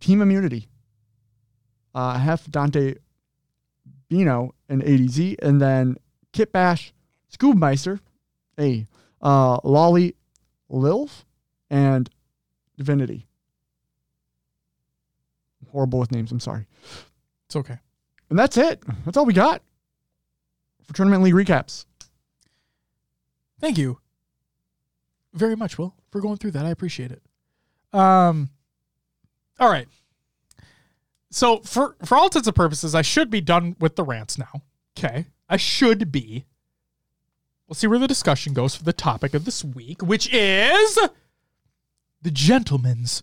Team Immunity. Uh, Hef Dante Bino and ADZ. And then Kit Bash, Scoobmeister, A, uh, Lolly Lilf, and Divinity. I'm horrible with names, I'm sorry. it's okay. And that's it. That's all we got for Tournament League recaps. Thank you very much, Will, for going through that. I appreciate it. Um, all right. So for for all intents and purposes, I should be done with the rants now. Okay, I should be. We'll see where the discussion goes for the topic of this week, which is the gentleman's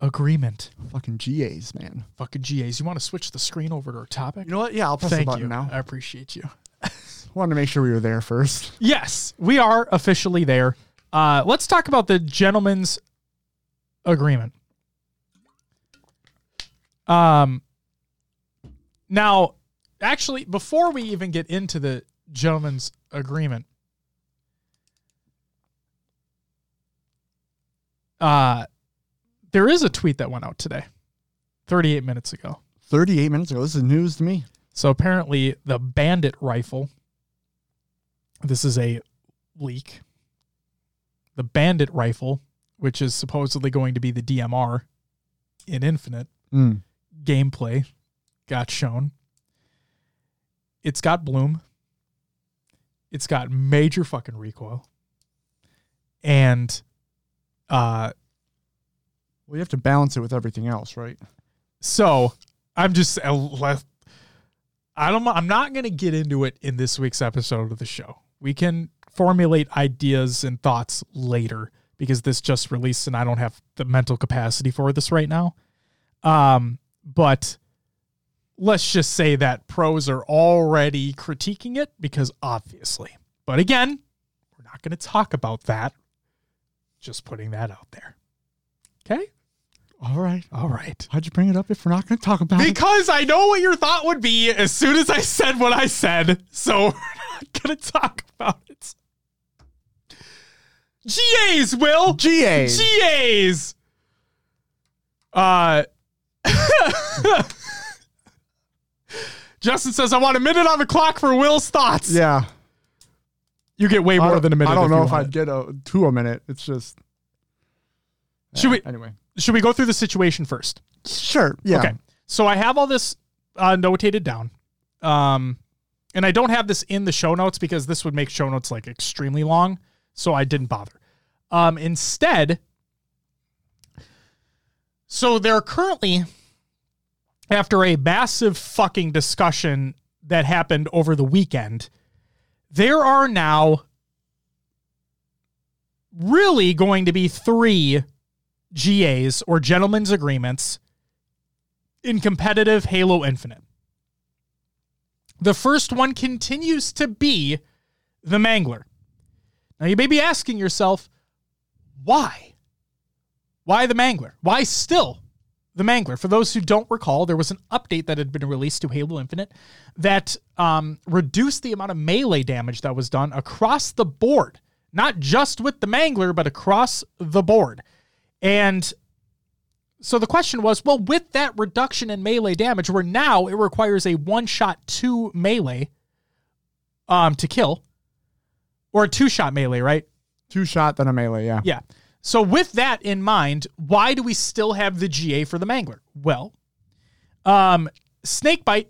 agreement. Fucking GAs, man. Fucking GAs. You want to switch the screen over to our topic? You know what? Yeah, I'll press the Thank button you. now. I appreciate you. *laughs* Wanted to make sure we were there first. Yes, we are officially there. Uh, let's talk about the gentleman's agreement. Um, now, actually, before we even get into the gentleman's agreement, uh, there is a tweet that went out today, 38 minutes ago. 38 minutes ago. This is news to me. So apparently, the Bandit rifle. This is a leak. The Bandit rifle, which is supposedly going to be the DMR in Infinite Mm. Gameplay, got shown. It's got bloom. It's got major fucking recoil. And uh Well, you have to balance it with everything else, right? So I'm just uh, left. I don't. I'm not going to get into it in this week's episode of the show. We can formulate ideas and thoughts later because this just released and I don't have the mental capacity for this right now. Um, but let's just say that pros are already critiquing it because obviously. But again, we're not going to talk about that. Just putting that out there. Okay. All right. All right. Why'd you bring it up if we're not going to talk about it? Because I know what your thought would be as soon as I said what I said. So *laughs* we're not going to talk about it. GAs, Will. GAs. GAs. Uh, *laughs* Justin says, I want a minute on the clock for Will's thoughts. Yeah. You get way more than a minute. I don't know if I'd it. get a, to a minute. It's just. Should we- Anyway. Should we go through the situation first? Sure. Yeah. Okay. So I have all this uh, notated down. Um, and I don't have this in the show notes because this would make show notes like extremely long. So I didn't bother. Um, instead, so there are currently after a massive fucking discussion that happened over the weekend, there are now really going to be three GAs or gentlemen's agreements in competitive Halo Infinite. The first one continues to be the Mangler. Now, you may be asking yourself, why? Why the Mangler? Why still the Mangler? For those who don't recall, there was an update that had been released to Halo Infinite that um, reduced the amount of melee damage that was done across the board, not just with the Mangler, but across the board. And so the question was, well, with that reduction in melee damage, where now it requires a one shot two melee um, to kill, or a two shot melee, right? Two shot, then a melee, yeah. Yeah. So with that in mind, why do we still have the GA for the Mangler? Well, um, Snakebite.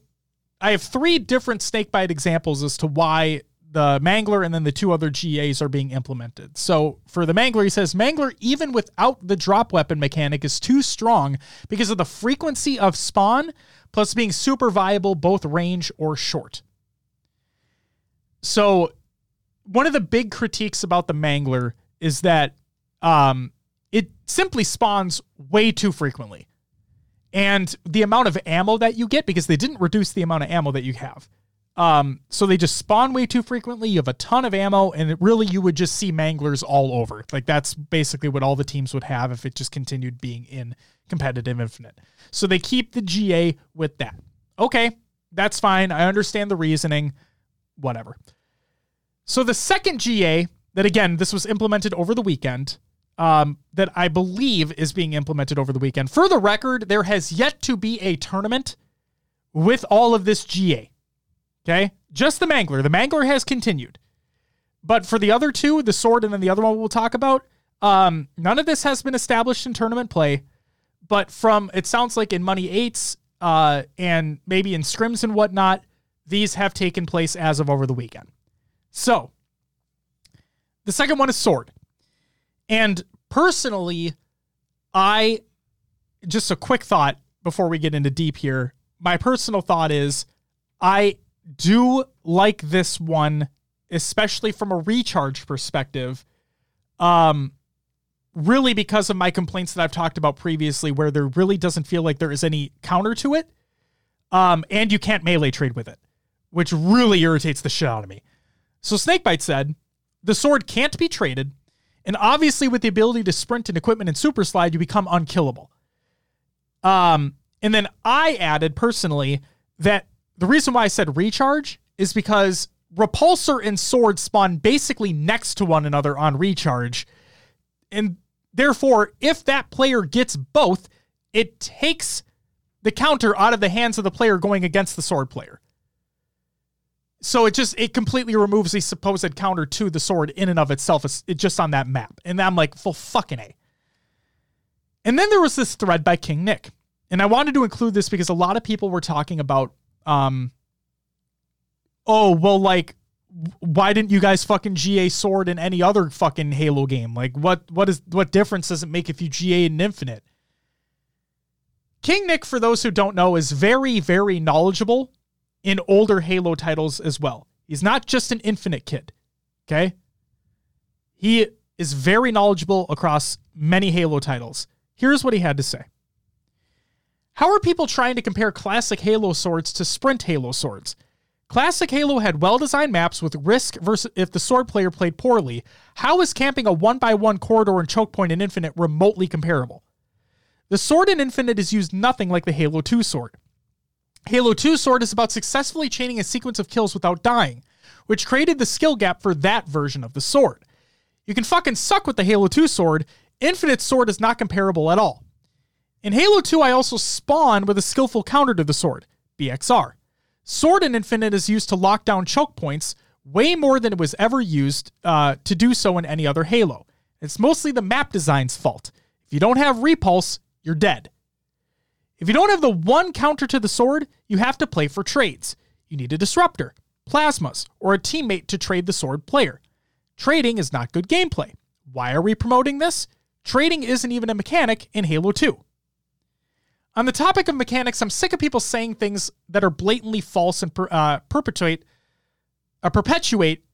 I have three different Snakebite examples as to why the Mangler and then the two other GAs are being implemented. So for the Mangler, he says Mangler, even without the drop weapon mechanic, is too strong because of the frequency of spawn, plus being super viable both range or short. So one of the big critiques about the Mangler is that um, it simply spawns way too frequently. And the amount of ammo that you get, because they didn't reduce the amount of ammo that you have. Um, so they just spawn way too frequently. You have a ton of ammo, and really you would just see manglers all over. Like that's basically what all the teams would have if it just continued being in competitive infinite. So they keep the GA with that. Okay, that's fine. I understand the reasoning. Whatever. So the second GA that again this was implemented over the weekend. Um, that I believe is being implemented over the weekend. For the record, there has yet to be a tournament with all of this GA. Okay. Just the Mangler. The Mangler has continued. But for the other two, the sword and then the other one we'll talk about, um, none of this has been established in tournament play. But from it sounds like in Money Eights, uh, and maybe in scrims and whatnot, these have taken place as of over the weekend. So the second one is sword. And personally, I just a quick thought before we get into deep here. My personal thought is I do like this one, especially from a recharge perspective. Um, really because of my complaints that I've talked about previously, where there really doesn't feel like there is any counter to it. Um, and you can't melee trade with it, which really irritates the shit out of me. So Snakebite said, the sword can't be traded, and obviously with the ability to sprint and equipment and super slide, you become unkillable. Um, and then I added personally that the reason why I said recharge is because repulsor and sword spawn basically next to one another on recharge. And therefore, if that player gets both, it takes the counter out of the hands of the player going against the sword player. So it just it completely removes the supposed counter to the sword in and of itself. It's, just on that map. And I'm like, full fucking A. And then there was this thread by King Nick. And I wanted to include this because a lot of people were talking about um oh well like why didn't you guys fucking GA sword in any other fucking Halo game? Like what what is what difference does it make if you GA in Infinite? King Nick, for those who don't know, is very, very knowledgeable in older Halo titles as well. He's not just an Infinite kid. Okay? He is very knowledgeable across many Halo titles. Here's what he had to say. How are people trying to compare classic Halo swords to sprint Halo swords? Classic Halo had well designed maps with risk versus if the sword player played poorly. How is camping a one by one corridor and choke point in Infinite remotely comparable? The sword in Infinite is used nothing like the Halo 2 sword. Halo 2 sword is about successfully chaining a sequence of kills without dying, which created the skill gap for that version of the sword. You can fucking suck with the Halo 2 sword. Infinite sword is not comparable at all. In Halo 2, I also spawn with a skillful counter to the sword, BXR. Sword in Infinite is used to lock down choke points way more than it was ever used uh, to do so in any other Halo. It's mostly the map design's fault. If you don't have repulse, you're dead. If you don't have the one counter to the sword, you have to play for trades. You need a disruptor, plasmas, or a teammate to trade the sword player. Trading is not good gameplay. Why are we promoting this? Trading isn't even a mechanic in Halo 2. On the topic of mechanics, I'm sick of people saying things that are blatantly false and per, uh, perpetuate, uh, perpetuate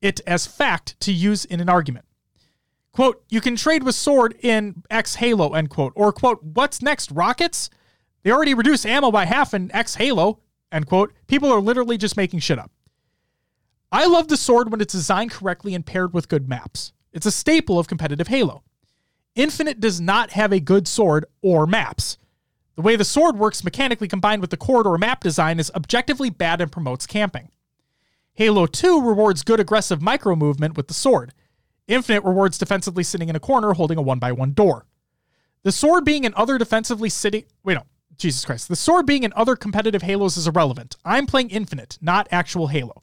it as fact to use in an argument. Quote, you can trade with sword in X Halo, end quote. Or, quote, what's next, rockets? They already reduced ammo by half in X Halo, end quote. People are literally just making shit up. I love the sword when it's designed correctly and paired with good maps. It's a staple of competitive Halo. Infinite does not have a good sword or maps. The way the sword works mechanically combined with the corridor map design is objectively bad and promotes camping. Halo 2 rewards good aggressive micro movement with the sword. Infinite rewards defensively sitting in a corner holding a one by one door. The sword being in other defensively sitting. Wait, no. Jesus Christ. The sword being in other competitive Halos is irrelevant. I'm playing Infinite, not actual Halo.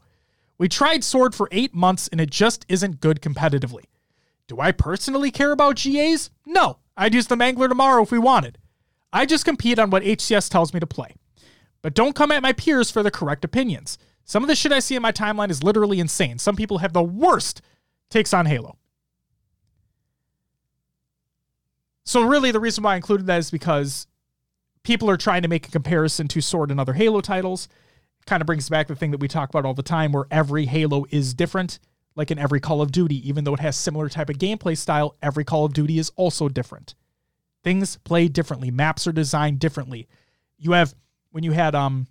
We tried Sword for eight months and it just isn't good competitively. Do I personally care about GAs? No. I'd use the Mangler tomorrow if we wanted. I just compete on what HCS tells me to play. But don't come at my peers for the correct opinions. Some of the shit I see in my timeline is literally insane. Some people have the worst takes on Halo. So, really, the reason why I included that is because people are trying to make a comparison to Sword and other Halo titles. Kind of brings back the thing that we talk about all the time where every Halo is different, like in every Call of Duty. Even though it has similar type of gameplay style, every Call of Duty is also different. Things play differently. Maps are designed differently. You have when you had um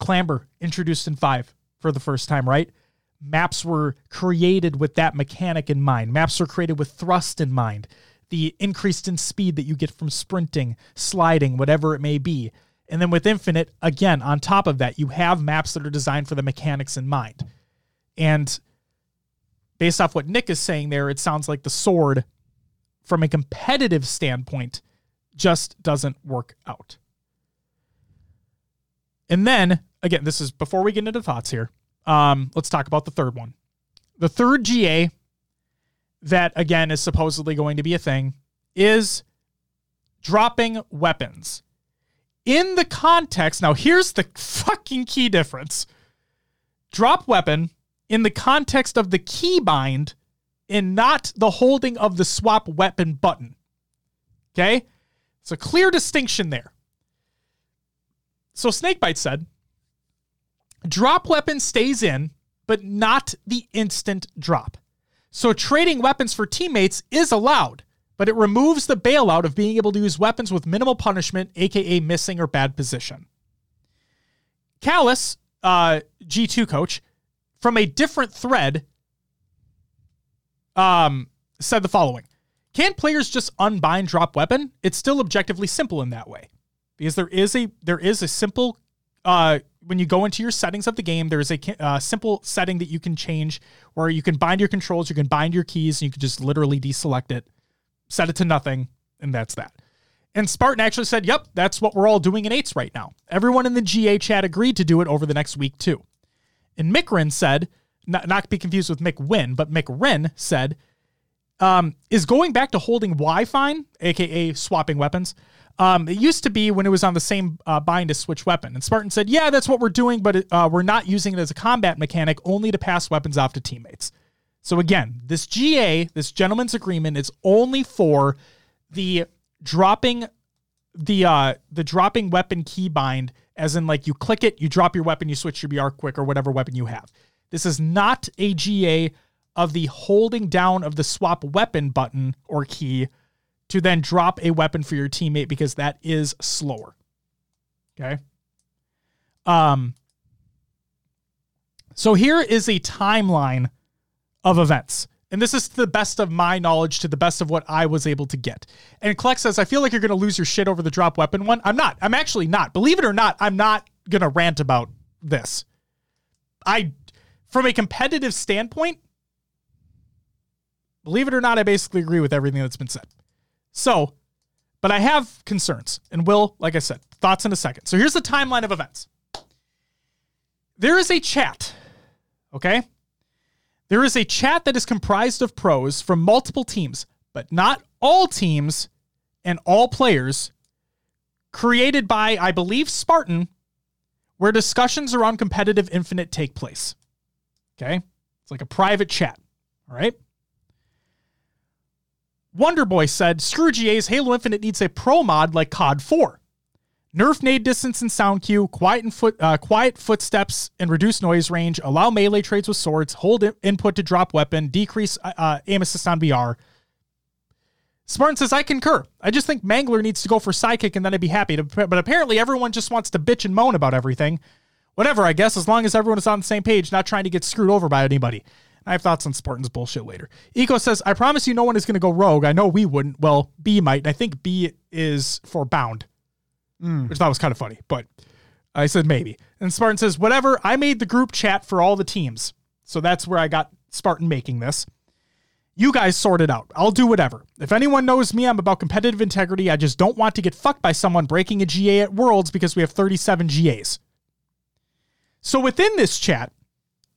Clamber introduced in 5 for the first time, right? Maps were created with that mechanic in mind. Maps are created with thrust in mind. The increased in speed that you get from sprinting, sliding, whatever it may be. And then with Infinite, again, on top of that, you have maps that are designed for the mechanics in mind. And based off what Nick is saying there, it sounds like the sword, from a competitive standpoint, just doesn't work out. And then, again, this is before we get into thoughts here. Um, let's talk about the third one. The third GA that, again, is supposedly going to be a thing is dropping weapons. In the context, now here's the fucking key difference drop weapon in the context of the keybind and not the holding of the swap weapon button. Okay? It's a clear distinction there. So Snakebite said, drop weapon stays in, but not the instant drop. So trading weapons for teammates is allowed, but it removes the bailout of being able to use weapons with minimal punishment, aka missing or bad position. Callus, uh, G2 coach, from a different thread, um, said the following Can't players just unbind drop weapon? It's still objectively simple in that way because there is a there is a simple uh, when you go into your settings of the game, there is a uh, simple setting that you can change where you can bind your controls, you can bind your keys, and you can just literally deselect it, set it to nothing, and that's that. And Spartan actually said, "Yep, that's what we're all doing in eights right now." Everyone in the GA chat agreed to do it over the next week too. And Mick said, not, not to be confused with Mick Win, but Mick Wren said, um, "Is going back to holding Y fine, aka swapping weapons." Um, it used to be when it was on the same uh, bind as switch weapon. And Spartan said, yeah, that's what we're doing, but it, uh, we're not using it as a combat mechanic, only to pass weapons off to teammates. So again, this GA, this gentleman's agreement, is only for the dropping the uh the dropping weapon keybind, as in like you click it, you drop your weapon, you switch your BR quick or whatever weapon you have. This is not a GA of the holding down of the swap weapon button or key to then drop a weapon for your teammate because that is slower. Okay. Um, so here is a timeline of events. And this is to the best of my knowledge, to the best of what I was able to get. And Kleck says, I feel like you're going to lose your shit over the drop weapon one. I'm not. I'm actually not. Believe it or not, I'm not going to rant about this. I, from a competitive standpoint, believe it or not, I basically agree with everything that's been said. So, but I have concerns and will, like I said, thoughts in a second. So here's the timeline of events. There is a chat, okay? There is a chat that is comprised of pros from multiple teams, but not all teams and all players, created by, I believe, Spartan, where discussions around competitive infinite take place. Okay? It's like a private chat. All right? Wonderboy said, Screw GA's Halo Infinite needs a pro mod like COD 4. Nerf nade distance and sound cue, quiet and foot, uh, quiet footsteps and reduce noise range, allow melee trades with swords, hold i- input to drop weapon, decrease uh, uh, aim assist on BR. Spartan says, I concur. I just think Mangler needs to go for sidekick and then I'd be happy. To, but apparently everyone just wants to bitch and moan about everything. Whatever, I guess, as long as everyone is on the same page, not trying to get screwed over by anybody. I have thoughts on Spartan's bullshit later. Eco says, I promise you no one is going to go rogue. I know we wouldn't. Well, B might. I think B is for bound, hmm. which I thought was kind of funny, but I said maybe. And Spartan says, whatever. I made the group chat for all the teams. So that's where I got Spartan making this. You guys sort it out. I'll do whatever. If anyone knows me, I'm about competitive integrity. I just don't want to get fucked by someone breaking a GA at Worlds because we have 37 GAs. So within this chat,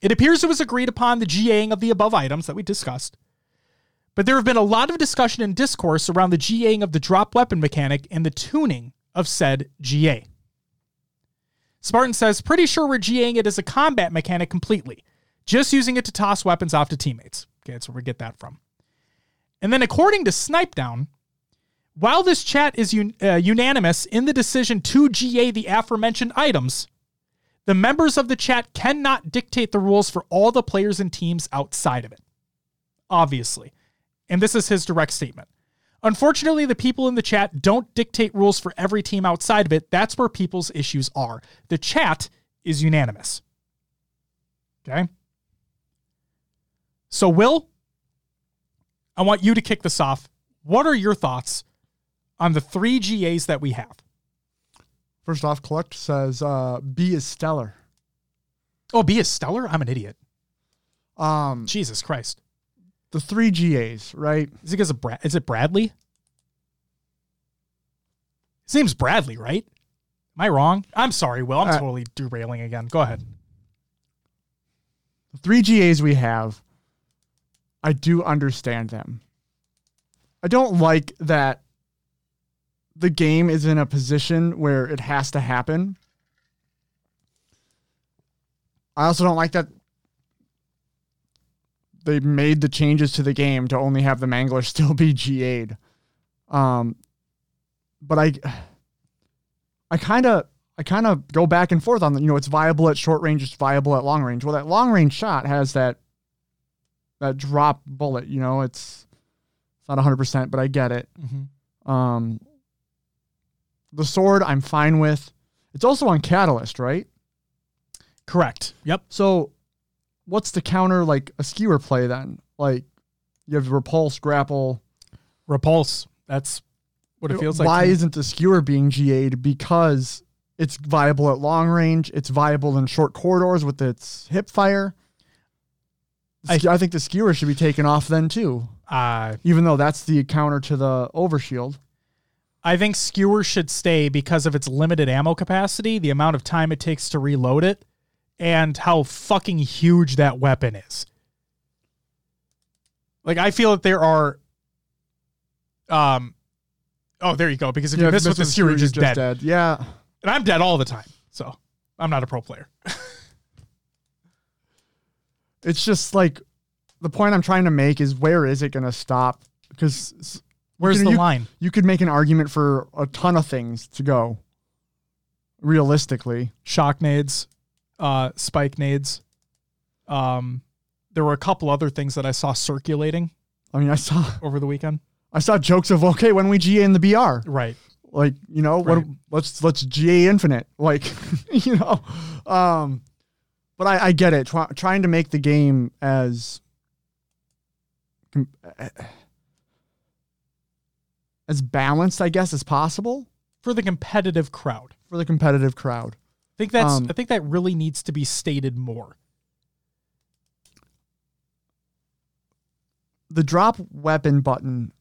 it appears it was agreed upon the GAing of the above items that we discussed. But there have been a lot of discussion and discourse around the GAing of the drop weapon mechanic and the tuning of said GA. Spartan says, pretty sure we're GAing it as a combat mechanic completely, just using it to toss weapons off to teammates. Okay, that's where we get that from. And then, according to Snipedown, while this chat is un- uh, unanimous in the decision to GA the aforementioned items, the members of the chat cannot dictate the rules for all the players and teams outside of it. Obviously. And this is his direct statement. Unfortunately, the people in the chat don't dictate rules for every team outside of it. That's where people's issues are. The chat is unanimous. Okay? So, Will, I want you to kick this off. What are your thoughts on the three GAs that we have? First off, Kolect says uh, B is stellar. Oh, B is stellar? I'm an idiot. Um, Jesus Christ. the three GAs, right? Is it because of Brad? Is it Bradley? His name's Bradley, right? Am I wrong? I'm sorry, Will. I'm Uh, totally derailing again. Go ahead. The three GAs we have, I do understand them. I don't like that the game is in a position where it has to happen. I also don't like that they made the changes to the game to only have the Mangler still be GA'd. Um, but I, I kind of, I kind of go back and forth on the, you know, it's viable at short range, it's viable at long range. Well, that long range shot has that, that drop bullet. You know, it's, it's not 100, percent but I get it. Um, the sword I'm fine with. It's also on Catalyst, right? Correct. Yep. So, what's the counter like a skewer play then? Like, you have repulse, grapple. Repulse. That's what it feels like. Why isn't the skewer being GA'd? Because it's viable at long range. It's viable in short corridors with its hip fire. I- I, think the skewer should be taken off then too, uh, even though that's the counter to the overshield. I think skewer should stay because of its limited ammo capacity, the amount of time it takes to reload it, and how fucking huge that weapon is. Like I feel that there are um oh there you go, because if you miss with the skewer, you're just, dead. Yeah. And I'm dead all the time. So I'm not a pro player. *laughs* It's just like the point I'm trying to make is where is it going to stop? Because Where's you, the you- line? You could make an argument for a ton of things to go. Realistically, Shock nades, uh, spike nades. Um, there were a couple other things that I saw circulating I mean, I saw over the weekend. I saw jokes of okay when we GA in the BR, Right. like you know what? Let's let's GA infinite, *laughs* like you know. Um, but I, I get it. Try, trying to make the game as com- as balanced, I guess, as possible For the competitive crowd. for the competitive crowd. I think that's Um, I think that really needs to be stated more. the drop weapon button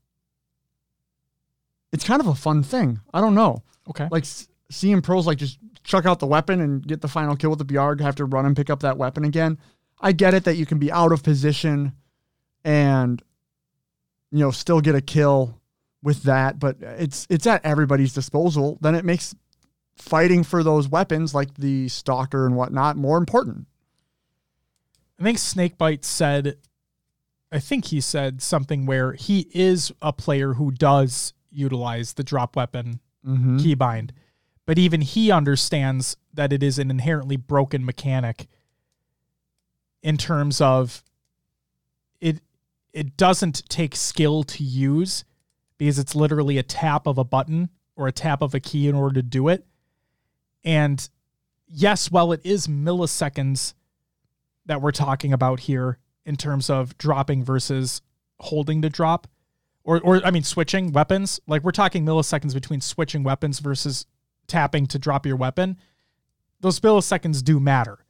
it's kind of a fun thing i don't know Okay. like seeing pros like just chuck out the weapon and get the final kill with the br have to run and pick up that weapon again i get it that you can be out of position and you know still get a kill with that but it's it's at everybody's disposal then it makes fighting for those weapons like the stalker and whatnot more important I think Snakebite said, I think he said something where he is a player who does utilize the drop weapon mm-hmm. keybind, but even he understands that it is an inherently broken mechanic in terms of it it doesn't take skill to use because it's literally a tap of a button or a tap of a key in order to do it. And yes, while it is milliseconds that we're talking about here in terms of dropping versus holding to drop, or, or I mean, switching weapons, like we're talking milliseconds between switching weapons versus tapping to drop your weapon. Those milliseconds do matter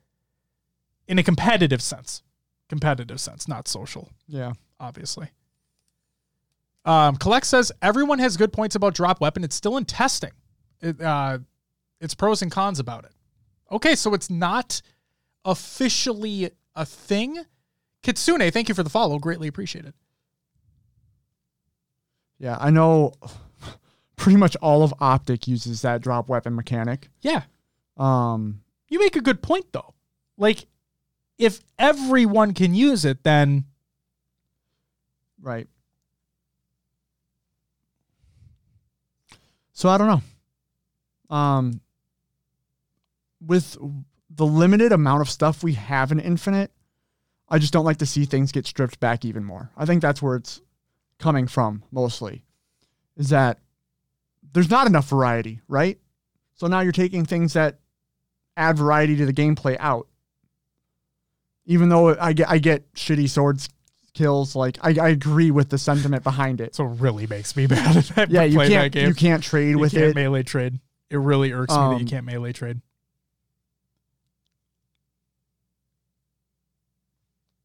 in a competitive sense. Competitive sense, not social, Yeah. obviously. Um, Kolect says everyone has good points about drop weapon. It's still in testing. It, uh, it's pros and cons about it. Okay, so it's not officially a thing. Kitsune, thank you for the follow. Greatly appreciated. Yeah. I know *laughs* pretty much all of OpTic uses that drop weapon mechanic. Yeah, Um, you make a good point though. Like, if everyone can use it, then right. So I don't know. Um, with the limited amount of stuff we have in Infinite, I just don't like to see things get stripped back even more. I think that's where it's coming from mostly. Is that there's not enough variety, right? So now you're taking things that add variety to the gameplay out. Even though I get I get shitty swords kills, like I, I agree with the sentiment behind it. so it really makes me *laughs* mad. at that. Yeah, you can't game. you can't trade You with can't it. melee trade. It really irks me that you Um, can't melee trade.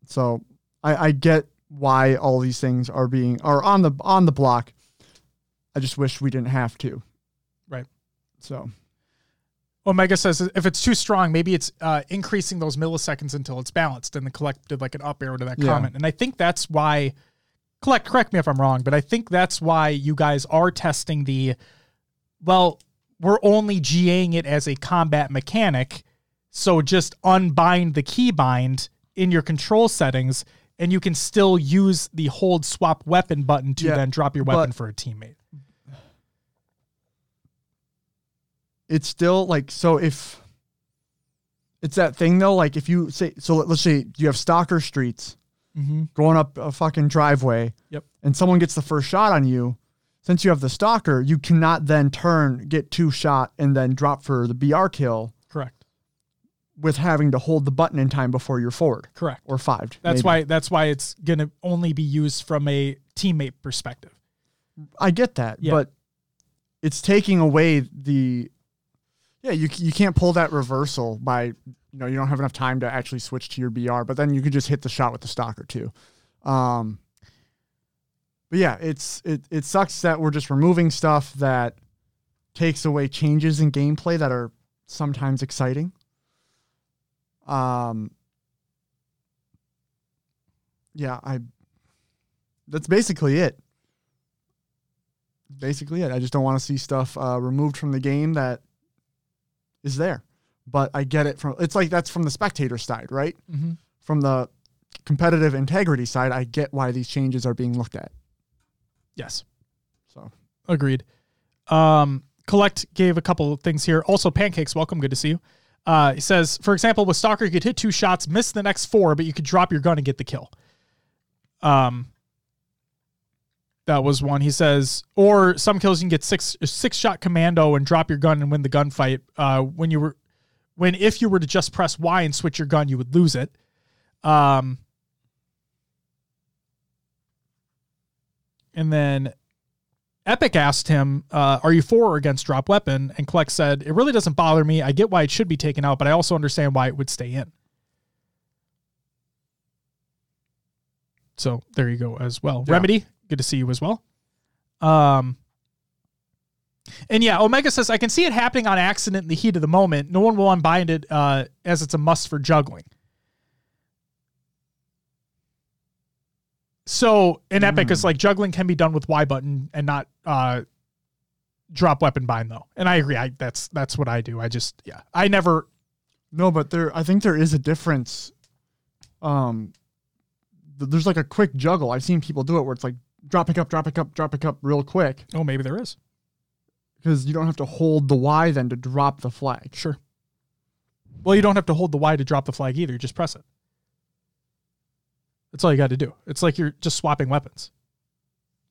So I, I get why all these things are being are on the on the block. I just wish we didn't have to. Right. So Omega says if it's too strong, maybe it's uh, increasing those milliseconds until it's balanced. And the Kolect did like an up arrow to that Yeah. comment. And I think that's why Kolect. Correct me if I'm wrong, but I think that's why you guys are testing the. Well, we're only GAing it as a combat mechanic, so just unbind the keybind in your control settings, and you can still use the hold swap weapon button to Yeah, then drop your weapon but- for a teammate. It's still like so if it's that thing though, like if you say so let's say you have stalker streets Mm-hmm. going up a fucking driveway. Yep. And someone gets the first shot on you. Since you have the stalker, you cannot then turn, get two shot, and then drop for the BR kill Correct. with having to hold the button in time before you're forward Correct. or five. That's why that's why it's gonna only be used from a teammate perspective. I get that, Yeah. but it's taking away the yeah. You you can't pull that reversal by you know you don't have enough time to actually switch to your BR, but then you could just hit the shot with the stalker too. Um, but yeah, it's it it sucks that we're just removing stuff that takes away changes in gameplay that are sometimes exciting. Um, yeah, I. That's basically it basically it. I just don't want to see stuff uh, removed from the game that is there. But I get it from it's like that's from the spectator side, right? Mm-hmm. From the competitive integrity side, I get why these changes are being looked at. Yes, So agreed. Um, Kolect gave a couple of things here. Also, pancakes, welcome. Good to see you. Uh, he says, for example, with Stalker, you could hit two shots, miss the next four, but you could drop your gun and get the kill. Um, that was one. He says, or some kills you can get six six shot commando and drop your gun and win the gunfight. Uh, when you were when if you were to just press Y and switch your gun, you would lose it. Um, and then Epic asked him, uh, "Are you for or against drop weapon?" And Kolect said, "It really doesn't bother me. I get why it should be taken out, but I also understand why it would stay in." So there you go as well. Yeah. Remedy, good to see you as well. Um, and yeah, Omega says I can see it happening on accident in the heat of the moment. No one will unbind it uh, as it's a must for juggling. So in Epic, it's like juggling can be done with Y button and not uh, drop weapon bind though. And I agree. I that's that's what I do. I just yeah. I never no, but there I think there is a difference. Um, th- there's like a quick juggle. I've seen people do it where it's like drop pick up, drop pick up, drop pick up real quick. oh maybe there is. because you don't have to hold the Y then to drop the flag. Sure. Well, you don't have to hold the Y to drop the flag either. You just press it. That's all you got to do. It's like you're just swapping weapons.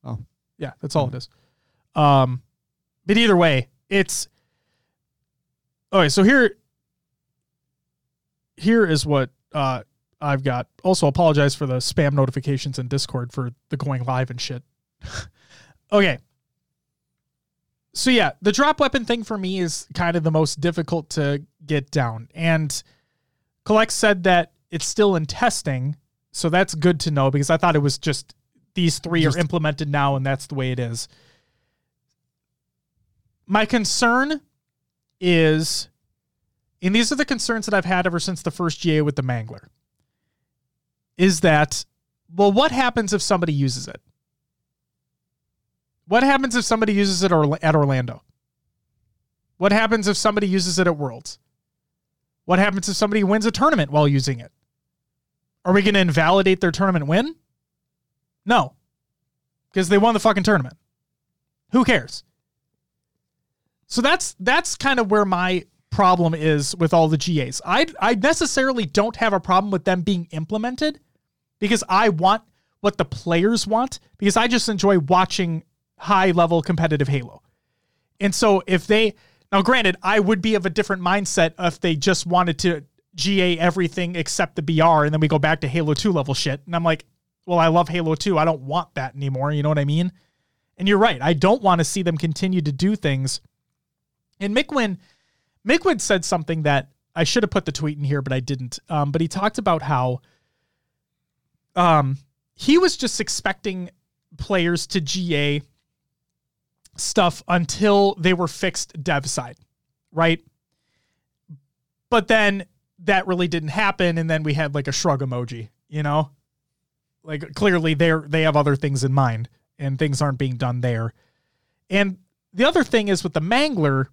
Oh. Yeah, that's all it is. Um, but either way, it's all right. So here, here is what uh, I've got. Also, apologize for the spam notifications in Discord for the going live and shit. *laughs* okay. So yeah, the drop weapon thing for me is kind of the most difficult to get down. And Kolect said that it's still in testing, so that's good to know because I thought it was just these three Just- are implemented now and that's the way it is. My concern is and these are the concerns that I've had ever since the first GA with the Mangler. Is that well, what happens if somebody uses it? What happens if somebody uses it at Orlando? What happens if somebody uses it at Worlds? What happens if somebody wins a tournament while using it? Are we going to invalidate their tournament win? No. Because they won the fucking tournament. Who cares? So that's that's kind of where my problem is with all the GAs. I I necessarily don't have a problem with them being implemented because I want what the players want because I just enjoy watching high level competitive Halo. And so if they now granted, I would be of a different mindset if they just wanted to GA everything except the BR and then we go back to Halo 2 level shit. And I'm like, well, I love Halo 2. I don't want that anymore. You know what I mean? And you're right. I don't want to see them continue to do things. And Mikwen, Mikwen said something that I should have put the tweet in here, but I didn't. Um, but he talked about how um, he was just expecting players to GA stuff until they were fixed dev side, right? But then that really didn't happen, and then we had like a shrug emoji, you know? Like clearly they're they have other things in mind and things aren't being done there. And the other thing is with the Mangler,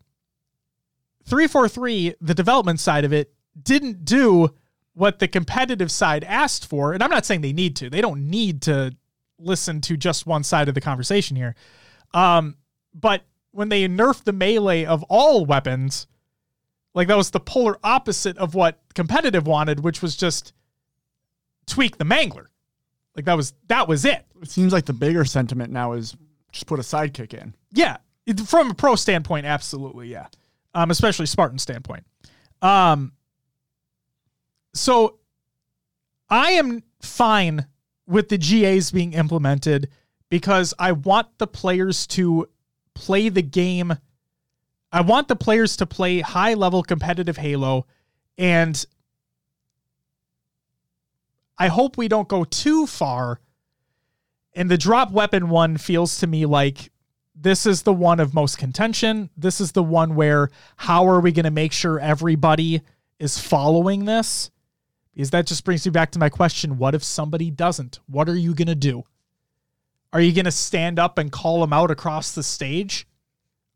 343, the development side of it, didn't do what the competitive side asked for. And I'm not saying they need to. They don't need to listen to just one side of the conversation here. Um, but when they nerfed the melee of all weapons, like that was the polar opposite of what competitive wanted, which was just tweak the mangler. Like that was that was it. It seems like the bigger sentiment now is just put a sidekick in. Yeah, from a pro standpoint, absolutely, yeah. Um, especially Spartan standpoint. Um, so I am fine with the GAs being implemented because I want the players to play the game. I want the players to play high level competitive Halo and I hope we don't go too far. And the drop weapon one feels to me like this is the one of most contention. This is the one where how are we going to make sure everybody is following this? Because that just brings me back to my question what if somebody doesn't? What are you going to do? Are you going to stand up and call them out across the stage?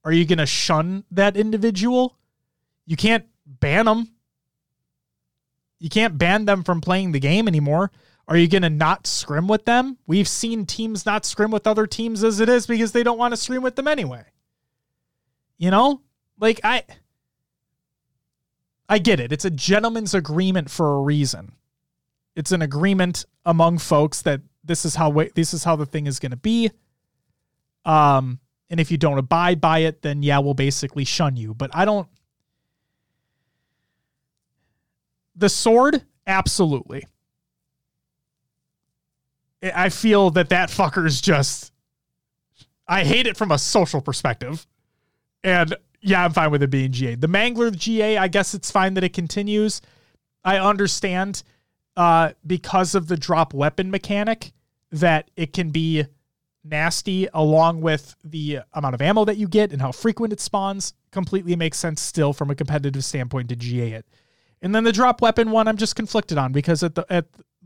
Are you going to shun that individual? You can't ban them. You can't ban them from playing the game anymore. Are you going to not scrim with them? We've seen teams not scrim with other teams as it is because they don't want to scrim with them anyway. You know? Like I I get it. It's a gentleman's agreement for a reason. It's an agreement among folks that this is how this is how the thing is going to be. Um and if you don't abide by it, then yeah, we'll basically shun you. But I don't the sword, absolutely. I feel that that fucker's just. I hate it from a social perspective, and yeah, I'm fine with it being GA. The Mangler GA, I guess it's fine that it continues. I understand uh, because of the drop weapon mechanic that it can be nasty, along with the amount of ammo that you get and how frequent it spawns. Completely makes sense still from a competitive standpoint to GA it. And then the drop weapon one, I'm just conflicted on because at the at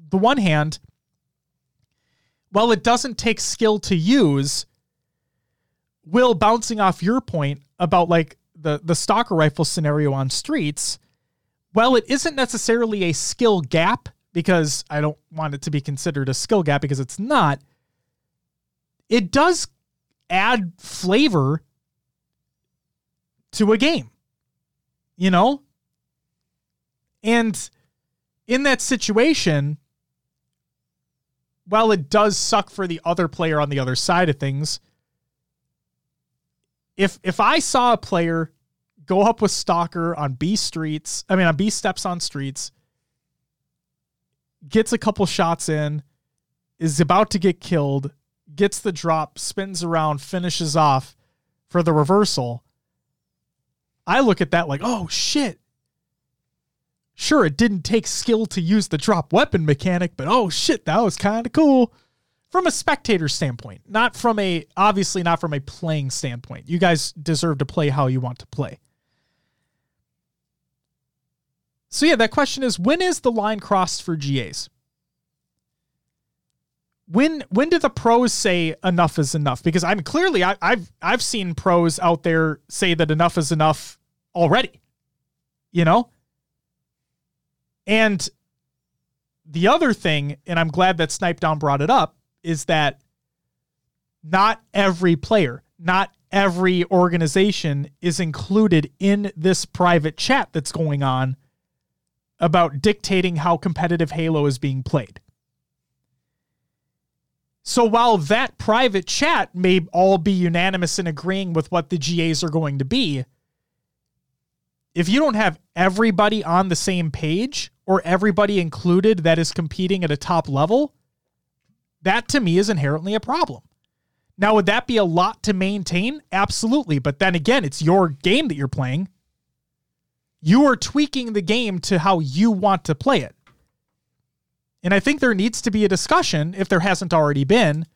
the one hand, while it doesn't take skill to use, Will bouncing off your point about like the the stalker rifle scenario on streets, well, it isn't necessarily a skill gap because I don't want it to be considered a skill gap because it's not. It does add flavor to a game. You know? And in that situation, while it does suck for the other player on the other side of things, if if I saw a player go up with Stalker on B streets, I mean on B steps on streets, gets a couple shots in, is about to get killed, gets the drop, spins around, finishes off for the reversal. I look at that like, oh shit. Sure, it didn't take skill to use the drop weapon mechanic, but oh shit, that was kind of cool from a spectator standpoint, not from a obviously not from a playing standpoint. You guys deserve to play how you want to play. So yeah, that question is when is the line crossed for GAs? When when do the pros say enough is enough? Because I'm clearly I, I've I've seen pros out there say that enough is enough already. You know? And the other thing, and I'm glad that Snipedown brought it up, is that not every player, not every organization is included in this private chat that's going on about dictating how competitive Halo is being played. So while that private chat may all be unanimous in agreeing with what the GAs are going to be, if you don't have everybody on the same page or everybody included that is competing at a top level, that to me is inherently a problem. Now, would that be a lot to maintain? Absolutely. But then again, it's your game that you're playing. You are tweaking the game to how you want to play it. And I think there needs to be a discussion, if there hasn't already been,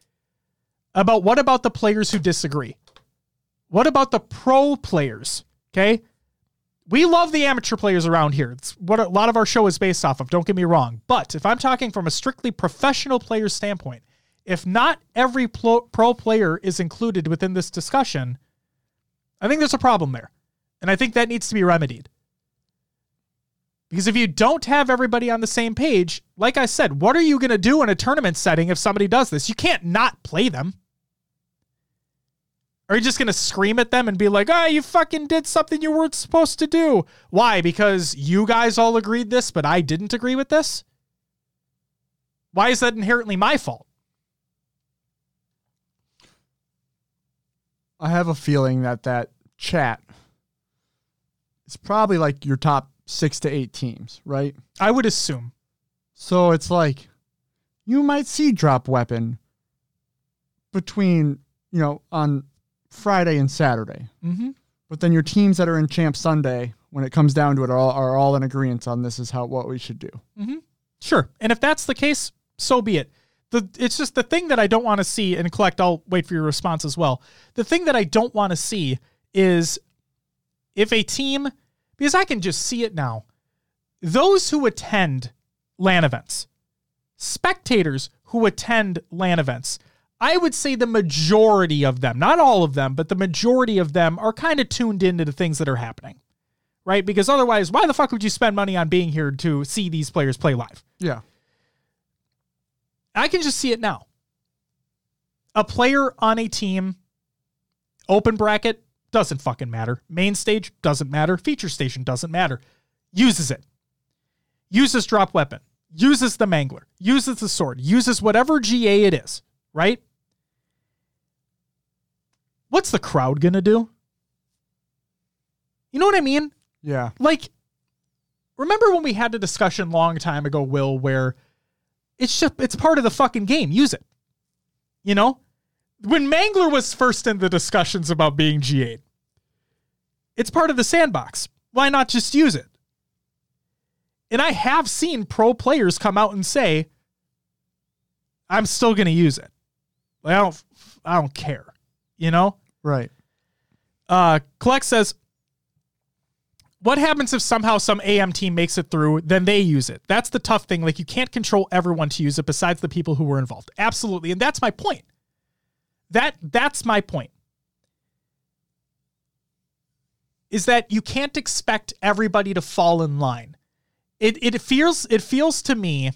about what about the players who disagree? What about the pro players? Okay. We love the amateur players around here. It's what a lot of our show is based off of. Don't get me wrong. But if I'm talking from a strictly professional player standpoint, if not every pro, pro player is included within this discussion, I think there's a problem there. And I think that needs to be remedied. Because if you don't have everybody on the same page, like I said, what are you going to do in a tournament setting if somebody does this? You can't not play them. Are you just going to scream at them and be like, oh, you fucking did something you weren't supposed to do? Why? Because you guys all agreed this, but I didn't agree with this? Why is that inherently my fault? I have a feeling that that chat is probably like your top six to eight teams, right? I would assume. So it's like you might see drop weapon between, you know, on Friday and Saturday. Mm-hmm. But then your teams that are in Champ Sunday, when it comes down to it, are all, are all in agreement on this is how what we should do. Mm-hmm. Sure. And if that's the case, so be it. The, it's just the thing that I don't want to see, and Kolect, I'll wait for your response as well. The thing that I don't want to see is if a team because I can just see it now. Those who attend LAN events, spectators who attend LAN events, I would say the majority of them, not all of them, but the majority of them are kind of tuned into the things that are happening, right? Because otherwise, why the fuck would you spend money on being here to see these players play live? Yeah. I can just see it now. A player on a team, open bracket, doesn't fucking matter. Main stage doesn't matter. Feature station doesn't matter. Uses it. Uses drop weapon. Uses the mangler. Uses the sword. Uses whatever GA it is, right? What's the crowd going to do? You know what I mean? Yeah. Like, remember when we had a discussion long time ago, Will, where it's just, it's part of the fucking game. Use it. You know? when Mangler was first in the discussions about being GA, it's part of the sandbox. Why not just use it? And I have seen pro players come out and say, I'm still going to use it. Like, I don't, I don't care, you know? Right. Uh, Kolect says, what happens if somehow some AM team makes it through, then they use it? That's the tough thing. Like, you can't control everyone to use it besides the people who were involved. Absolutely. And that's my point. That that's my point. Is that you can't expect everybody to fall in line. It it feels it feels to me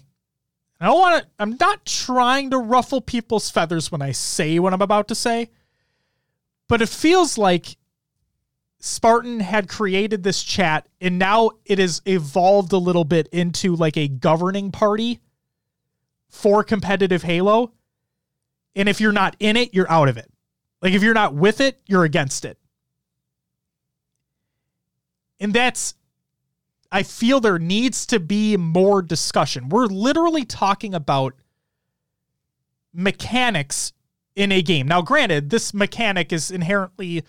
I don't want to I'm not trying to ruffle people's feathers when I say what I'm about to say, but it feels like Spartan had created this chat and now it has evolved a little bit into like a governing party for competitive Halo. And if you're not in it, you're out of it. Like if you're not with it, you're against it. And that's I feel there needs to be more discussion. We're literally talking about mechanics in a game. Now, granted, this mechanic is inherently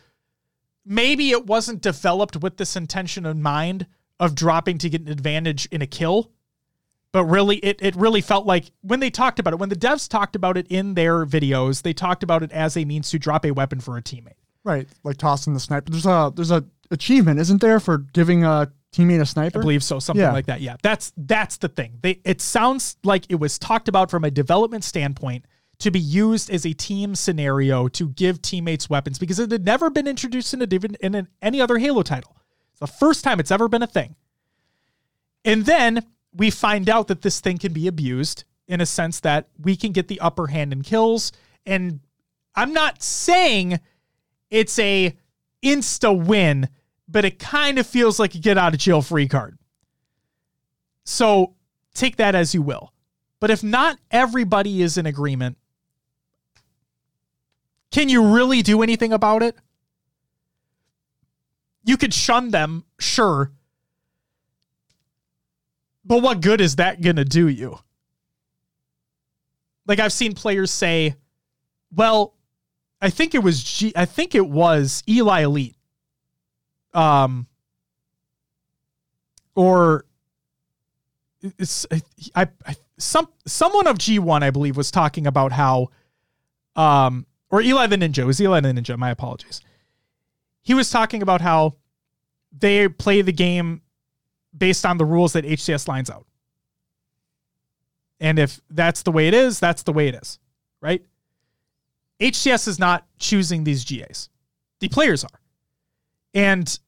maybe it wasn't developed with this intention in mind of dropping to get an advantage in a kill. But really, it, it really felt like when they talked about it, when the devs talked about it in their videos, they talked about it as a means to drop a weapon for a teammate. Right, like tossing the sniper. There's a there's a achievement, isn't there, for giving a teammate a sniper? I believe so, something Yeah. like that. Yeah, that's that's the thing. They it sounds like it was talked about from a development standpoint to be used as a team scenario to give teammates weapons because it had never been introduced in a in an, any other Halo title. It's the first time it's ever been a thing. And then we find out that this thing can be abused in a sense that we can get the upper hand in kills. And I'm not saying it's a insta win, but it kind of feels like a get out of jail free card. So take that as you will. But if not everybody is in agreement, can you really do anything about it? You could shun them, sure. But what good is that going to do you? Like I've seen players say, well, I think it was G I think it was Eli Elite. Um or it's I, I some someone of G1 I believe was talking about how um or Eli the Ninja it was Eli the Ninja my apologies. He was talking about how they play the game based on the rules that HCS lines out. And if that's the way it is, that's the way it is, right? HCS is not choosing these GAs. The players are. And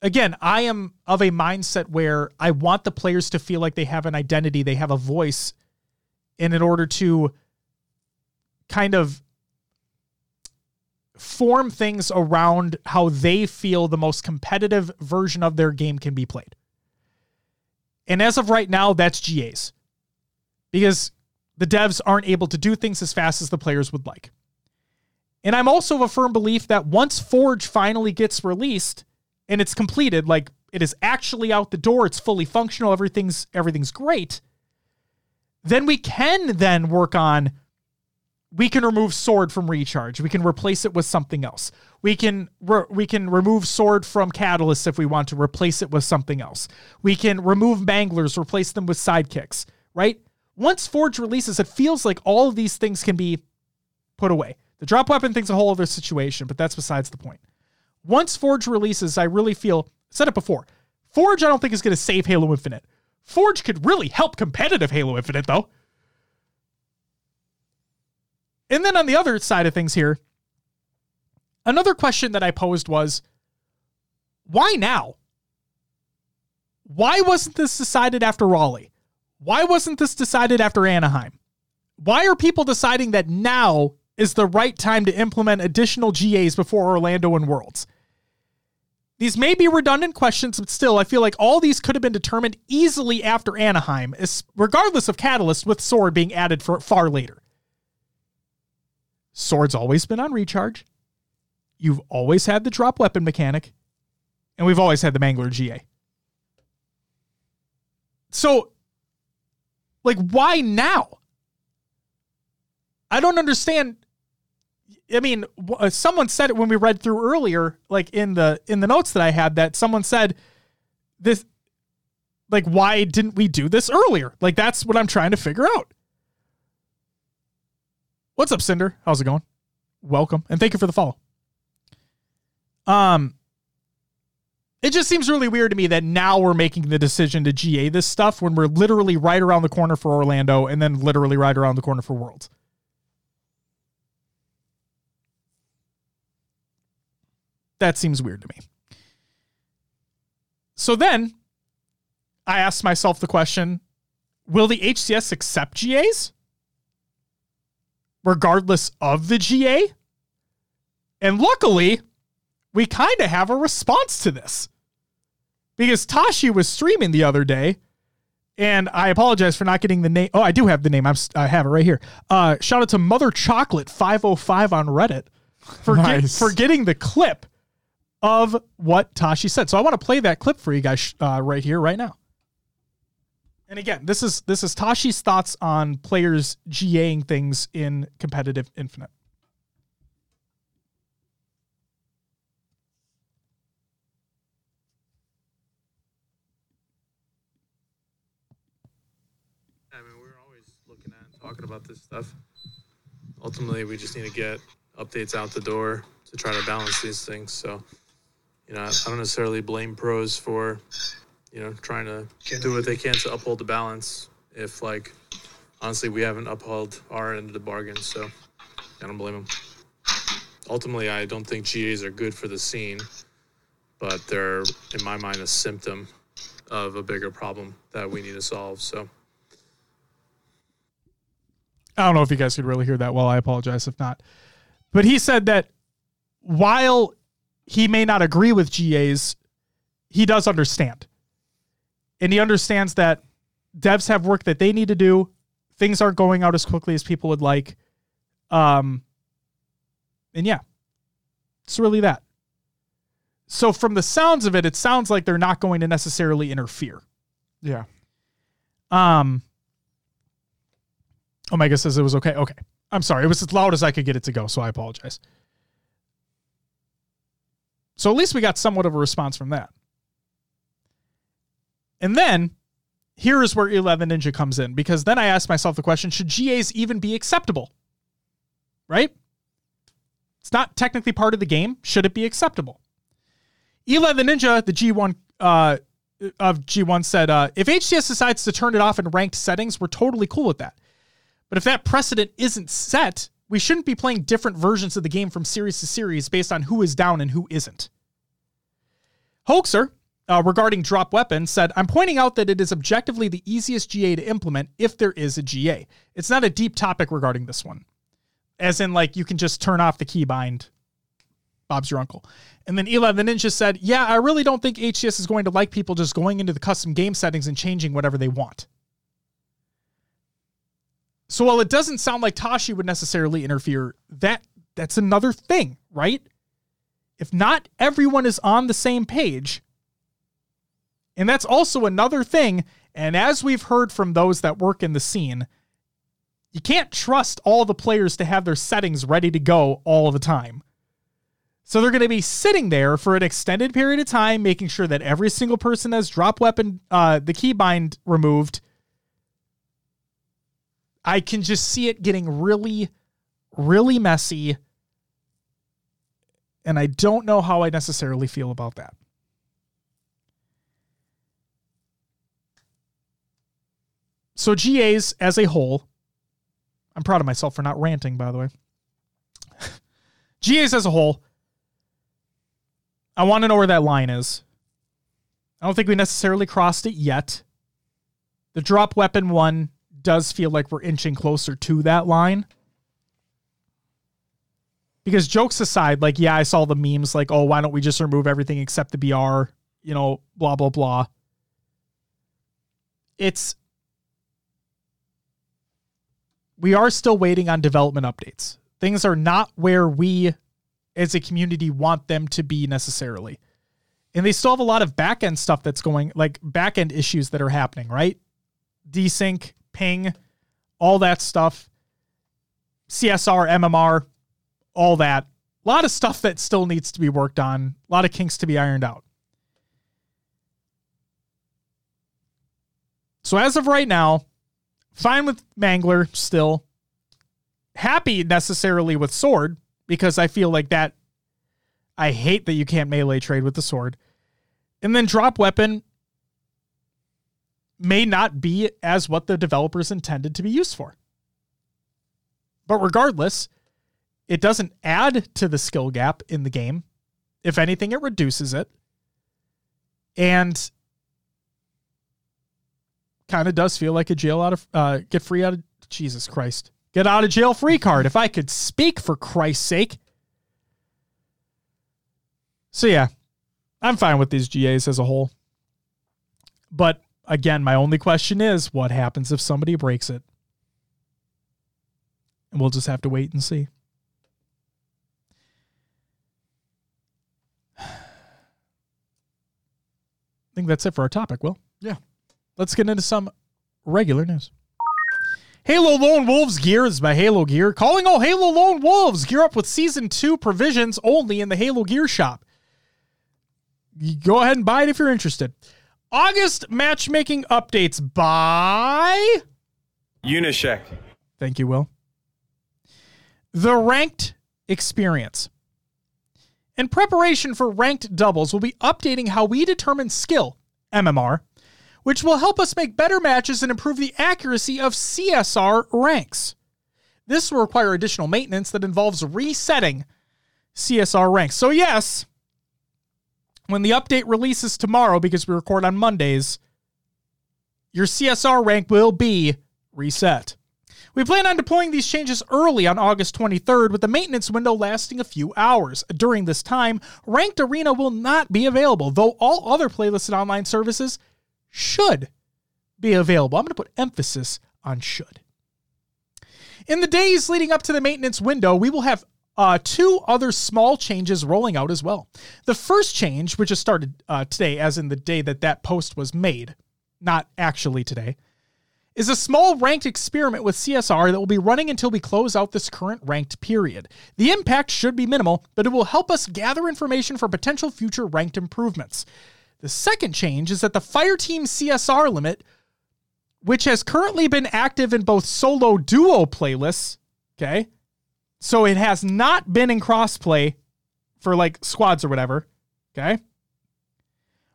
again, I am of a mindset where I want the players to feel like they have an identity, they have a voice, and in order to kind of form things around how they feel the most competitive version of their game can be played. And as of right now, that's GAs. Because the devs aren't able to do things as fast as the players would like. And I'm also of a firm belief that once Forge finally gets released and it's completed, like it is actually out the door, it's fully functional, everything's everything's great, then we can then work on we can remove sword from recharge. We can replace it with something else. We can re- we can remove sword from catalyst if we want to replace it with something else. We can remove manglers, replace them with sidekicks, right? Once Forge releases, it feels like all of these things can be put away. The drop weapon thing's a whole other situation, but that's besides the point. Once Forge releases, I really feel said it before. Forge, I don't think is going to save Halo Infinite. Forge could really help competitive Halo Infinite, though. And then on the other side of things here, another question that I posed was why now? Why wasn't this decided after Raleigh? Why wasn't this decided after Anaheim? Why are people deciding that now is the right time to implement additional GAs before Orlando and Worlds? These may be redundant questions, but still, I feel like all these could have been determined easily after Anaheim, regardless of Catalyst, with Sword being added for far later. Sword's always been on recharge. You've always had the drop weapon mechanic, and we've always had the Mangler GA. So, like, why now? I don't understand. I mean, uh, someone said it when we read through earlier, like in the in the notes that I had, that someone said this, like, why didn't we do this earlier? Like, that's what I'm trying to figure out. What's up, Cinder? How's it going? Welcome and thank you for the follow. Um, it just seems really weird to me that now we're making the decision to GA this stuff when we're literally right around the corner for Orlando and then literally right around the corner for Worlds. That seems weird to me. So then I asked myself the question will the HCS accept GAs? Regardless of the GA. And luckily, we kind of have a response to this because Tashi was streaming the other day, and I apologize for not getting the name. Oh, I do have the name. I'm, I have it right here. Uh, shout out to Mother Chocolate 505 on Reddit for get, for getting the clip of what Tashi said. So I want to play that clip for you guys uh, right here, right now. And again, this is this is Tashi's thoughts on players GAing things in competitive Infinite. I mean, we're always looking at and talking about this stuff. Ultimately, we just need to get updates out the door to try to balance these things. So, you know, I don't necessarily blame pros for, you know, trying to do what they can to uphold the balance. If, like, honestly, we haven't upheld our end of the bargain. So, I don't blame them. Ultimately, I don't think GAs are good for the scene, but they're, in my mind, a symptom of a bigger problem that we need to solve. So, I don't know if you guys could really hear that well. I apologize if not. But he said that while he may not agree with GAs, he does understand. And he understands that devs have work that they need to do. Things aren't going out as quickly as people would like. Um and yeah. It's really that. So from the sounds of it, it sounds like they're not going to necessarily interfere. Yeah. Um. Omega says it was okay. Okay. I'm sorry. It was as loud as I could get it to go, so I apologize. So at least we got somewhat of a response from that. And then here is where 11 Ninja comes in because then I asked myself the question should GAs even be acceptable? Right? It's not technically part of the game. Should it be acceptable? 11 Ninja, the G1 uh, of G1 said, uh, if HCS decides to turn it off in ranked settings, we're totally cool with that. But if that precedent isn't set, we shouldn't be playing different versions of the game from series to series based on who is down and who isn't. Hoaxer, uh, regarding drop weapon, said, I'm pointing out that it is objectively the easiest GA to implement if there is a GA. It's not a deep topic regarding this one. As in, like, you can just turn off the keybind. Bob's your uncle. And then Eli the Ninja said, Yeah, I really don't think HCS is going to like people just going into the custom game settings and changing whatever they want. So while it doesn't sound like Tashi would necessarily interfere, that that's another thing, right? If not everyone is on the same page, and that's also another thing, and as we've heard from those that work in the scene, you can't trust all the players to have their settings ready to go all the time. So they're going to be sitting there for an extended period of time, making sure that every single person has drop weapon, uh, the keybind removed. I can just see it getting really, really messy. And I don't know how I necessarily feel about that. So, GAs as a whole, I'm proud of myself for not ranting, by the way. *laughs* GAs as a whole, I want to know where that line is. I don't think we necessarily crossed it yet. The drop weapon one does feel like we're inching closer to that line. Because jokes aside, like, yeah, I saw the memes like, oh, why don't we just remove everything except the BR? You know, blah, blah, blah. It's. We are still waiting on development updates. Things are not where we as a community want them to be necessarily. And they still have a lot of back end stuff that's going, like back end issues that are happening, right? Desync, ping, all that stuff, CSR, MMR, all that. A lot of stuff that still needs to be worked on, a lot of kinks to be ironed out. So as of right now, fine with Mangler still. Happy necessarily with Sword because I feel like that. I hate that you can't melee trade with the sword. And then drop weapon may not be as what the developers intended to be used for. But regardless, it doesn't add to the skill gap in the game. If anything, it reduces it. And kind of does feel like a jail out of uh, get free out of Jesus Christ. Get out of jail free card. If I could speak for Christ's sake. So yeah, I'm fine with these GAs as a whole. But again, my only question is what happens if somebody breaks it? And we'll just have to wait and see. *sighs* I think that's it for our topic, Will. Yeah. Let's get into some regular news. Halo Lone Wolves gear is by Halo Gear. Calling all Halo Lone Wolves. Gear up with Season 2 provisions only in the Halo Gear shop. You go ahead and buy it if you're interested. August matchmaking updates by. Unyshek. Thank you, Will. The ranked experience. In preparation for ranked doubles, we'll be updating how we determine skill, MMR, which will help us make better matches and improve the accuracy of CSR ranks. This will require additional maintenance that involves resetting CSR ranks. So, yes, when the update releases tomorrow, because we record on Mondays, your CSR rank will be reset. We plan on deploying these changes early on August 23rd, with the maintenance window lasting a few hours. During this time, Ranked Arena will not be available, though all other playlists and online services should be available. I'm going to put emphasis on should. In the days leading up to the maintenance window, we will have uh, two other small changes rolling out as well. The first change, which has started uh, today, as in the day that that post was made, not actually today, is a small ranked experiment with CSR that will be running until we close out this current ranked period. The impact should be minimal, but it will help us gather information for potential future ranked improvements. The second change is that the Fireteam CSR limit, which has currently been active in both solo duo playlists, okay? So it has not been in crossplay for like squads or whatever, okay?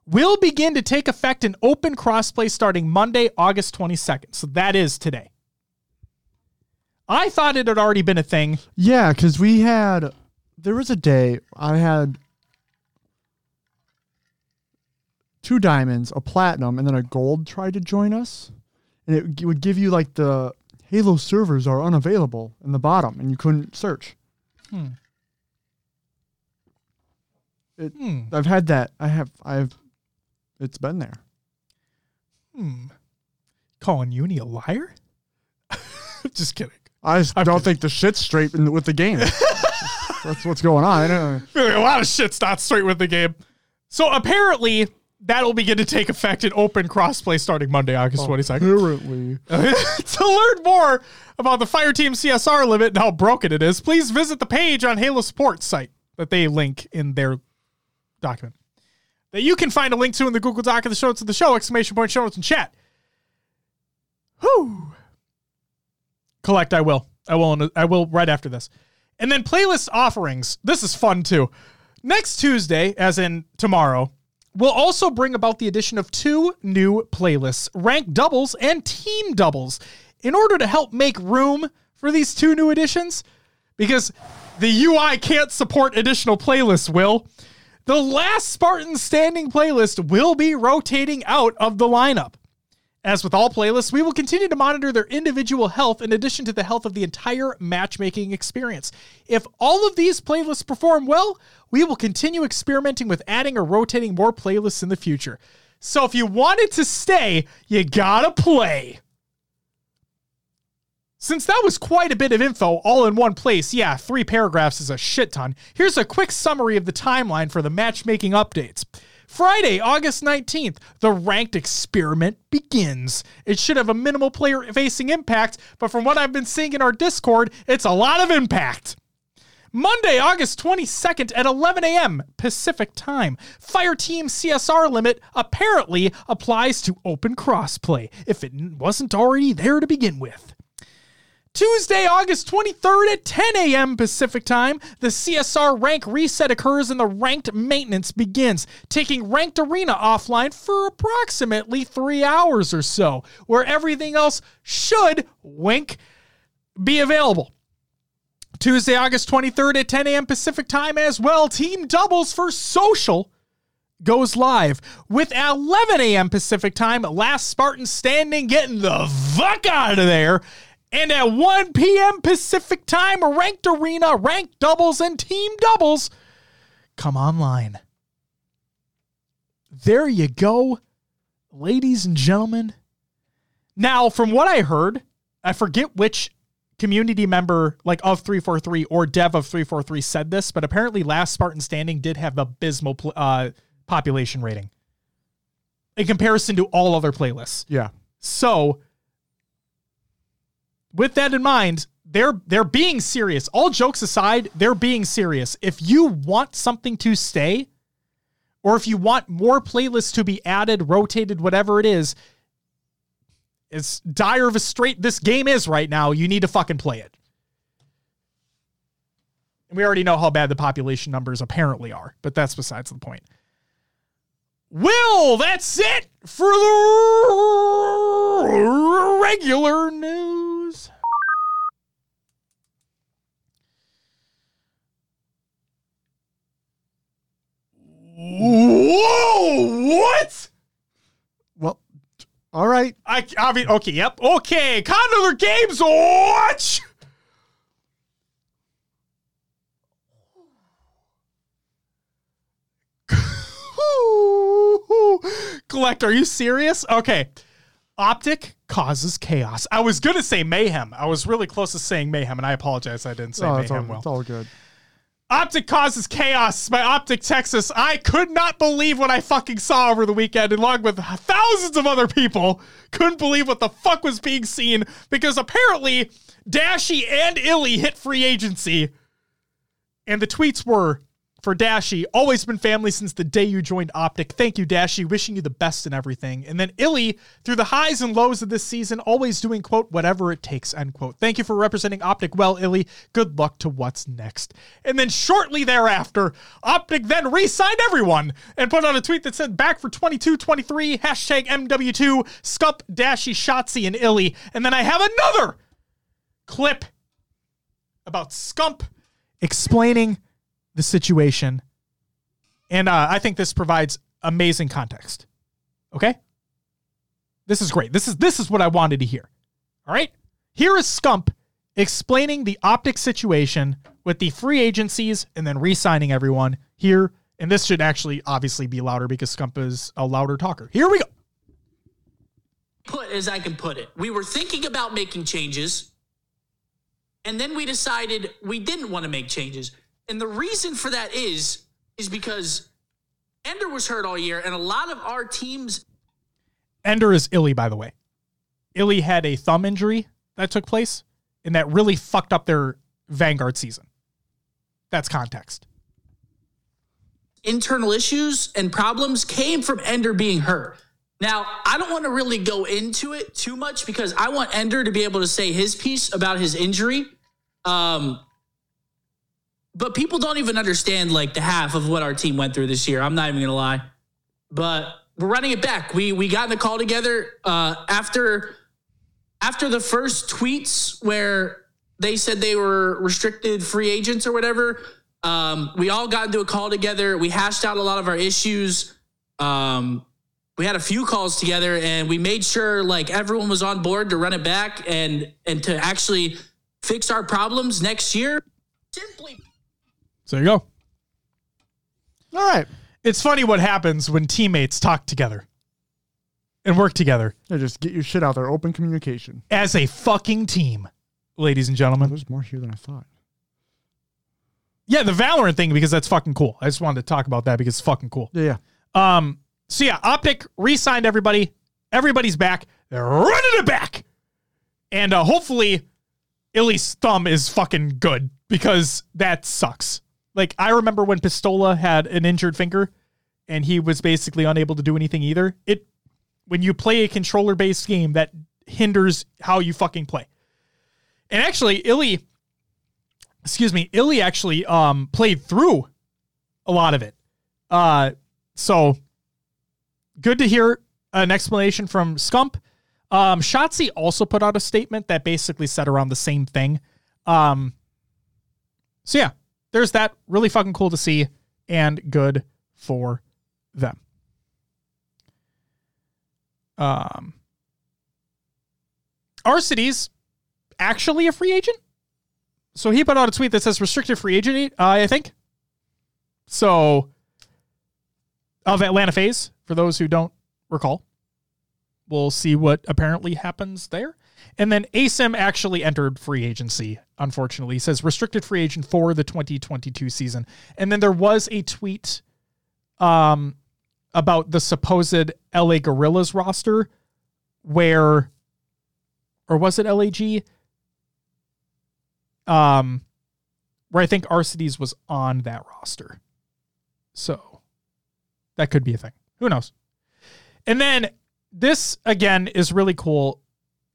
Will begin to take effect in open crossplay starting Monday, August 22nd. So that is today. I thought it had already been a thing. Yeah, because we had there was a day I had two diamonds, a platinum, and then a gold tried to join us, and it would give you like the Halo servers are unavailable in the bottom, and you couldn't search. Hmm. It, Hmm. I've had that. I have. I've. It's been there. Hmm. Calling Uni a liar? *laughs* Just kidding. I just I'm don't kidding. think the shit's straight in, with the game. *laughs* That's what's going on. I don't know. *laughs* a lot of shit's not straight with the game. So apparently that'll begin to take effect in open crossplay starting Monday, August 22nd. Apparently. *laughs* to learn more about the Fireteam CSR limit and how broken it is, please visit the page on Halo Sports site that they link in their document. That you can find a link to in the Google Doc of the show notes of the show, exclamation point show notes and chat. Whew. Kolect, I will. I will I will right after this. And then playlist offerings. This is fun too. Next Tuesday, as in tomorrow, will also bring about the addition of two new playlists, ranked doubles and team doubles, in order to help make room for these two new additions. Because the UI can't support additional playlists, Will. The last Spartan standing playlist will be rotating out of the lineup. As with all playlists, we will continue to monitor their individual health in addition to the health of the entire matchmaking experience. If all of these playlists perform well, we will continue experimenting with adding or rotating more playlists in the future. So if you wanted to stay, you gotta play. Since that was quite a bit of info all in one place, yeah, three paragraphs is a shit ton. Here's a quick summary of the timeline for the matchmaking updates. Friday, August 19th, the ranked experiment begins. It should have a minimal player facing impact, but from what I've been seeing in our Discord, it's a lot of impact. Monday, August 22nd at 11 a.m. Pacific Time. Fireteam CSR limit apparently applies to open crossplay if it wasn't already there to begin with. Tuesday, August 23rd at 10 a.m. Pacific Time, the CSR rank reset occurs and the ranked maintenance begins, taking Ranked Arena offline for approximately three hours or so, where everything else should, wink, be available. Tuesday, August 23rd at 10 a.m. Pacific Time as well, Team Doubles for Social goes live with 11 a.m. Pacific Time. Last Spartan standing getting the fuck out of there. And at 1 p.m. Pacific Time, ranked arena, ranked doubles, and team doubles come online. there you go, ladies and gentlemen. Now, from what I heard, I forget which community member like of 343 or dev of 343 said this, but apparently last Spartan Standing did have abysmal uh, population rating in comparison to all other playlists. Yeah. So, with that in mind, they're they're being serious. All jokes aside, they're being serious. If you want something to stay, or if you want more playlists to be added, rotated, whatever it is, as dire of a straight this game is right now, you need to fucking play it. And we already know how bad the population numbers apparently are, but that's besides the point. Will, that's it for the regular news. Whoa, what? Well, all right. I, I mean, okay, yep, okay. COD and Other Games Watch. *laughs* Kolect, are you serious? Okay. OpTic causes chaos. I was gonna say mayhem. I was really close to saying mayhem, and I apologize I didn't say Oh, it's, all, mayhem well. it's all good. OpTic causes chaos by OpTic Texas. I could not believe what I fucking saw over the weekend, along with thousands of other people. Couldn't believe what the fuck was being seen because apparently Dashy and iLLeY hit free agency. And the tweets were for Dashy, always been family since the day you joined OpTic. Thank you, Dashy. Wishing you the best in everything. And then iLLeY, through the highs and lows of this season, always doing, quote, whatever it takes, end quote. Thank you for representing OpTic well, iLLeY. Good luck to what's next. And then shortly thereafter, OpTic then re signed everyone and put out a tweet that said, back for 22 23, hashtag MW2, Scump, Dashy, Shotzzy, and iLLeY. And then I have another clip about Scump explaining the situation. And uh, I think this provides amazing context. Okay? This is great. This is this is what I wanted to hear. All right? Here is Scump explaining the OpTic situation with the free agencies and then re-signing everyone here. And this should actually obviously be louder because Scump is a louder talker. Here we go. put as I can put it. We were thinking about making changes, and then we decided we didn't want to make changes. And the reason for that is is because Ender was hurt all year, and a lot of our teams Ender is iLLeY, by the way. iLLeY had a thumb injury that took place, and that really fucked up their Vanguard season. That's context. internal issues and problems came from Ender being hurt. Now, I don't want to really go into it too much because I want Ender to be able to say his piece about his injury. Um, but people don't even understand like the half of what our team went through this year. I'm not even gonna lie. But we're running it back. We we got in the call together uh, after after the first tweets where they said they were restricted free agents or whatever. Um, we all got into a call together. We hashed out a lot of our issues. Um, we had a few calls together, and we made sure like everyone was on board to run it back and and to actually fix our problems next year. Simply So there you go. All right. It's funny what happens when teammates talk together and work together Yeah, just get your shit out there. Open communication. as a fucking team, ladies and gentlemen. There's more here than I thought. Yeah, the Valorant thing because that's fucking cool. I just wanted to talk about that because it's fucking cool. Yeah, yeah. Um, so yeah, OpTic re-signed everybody. Everybody's back. They're running it back, and uh, hopefully, iLLeY's thumb is fucking good because that sucks. Like I remember when Pistola had an injured finger, and he was basically unable to do anything either. It when you play a controller-based game that hinders how you fucking play. And actually, iLLeY, excuse me, iLLeY actually um played through a lot of it. Uh, so good to hear an explanation from Scump. Um, Shotzzy also put out a statement that basically said around the same thing. Um, so yeah, there's that. Really fucking cool to see and good for them. Um, Arcity's actually a free agent. So he put out a tweet that says restricted free agent, uh, I think. So of Atlanta FaZe for those who don't recall. We'll see what apparently happens there. And then ASIM actually entered free agency, unfortunately. He says restricted free agent for the 2022 season. And then there was a tweet um, about the supposed LA Guerrillas roster where, or was it LAG? Um, where I think Arcitys was on that roster. So that could be a thing. Who knows? And then this again is really cool.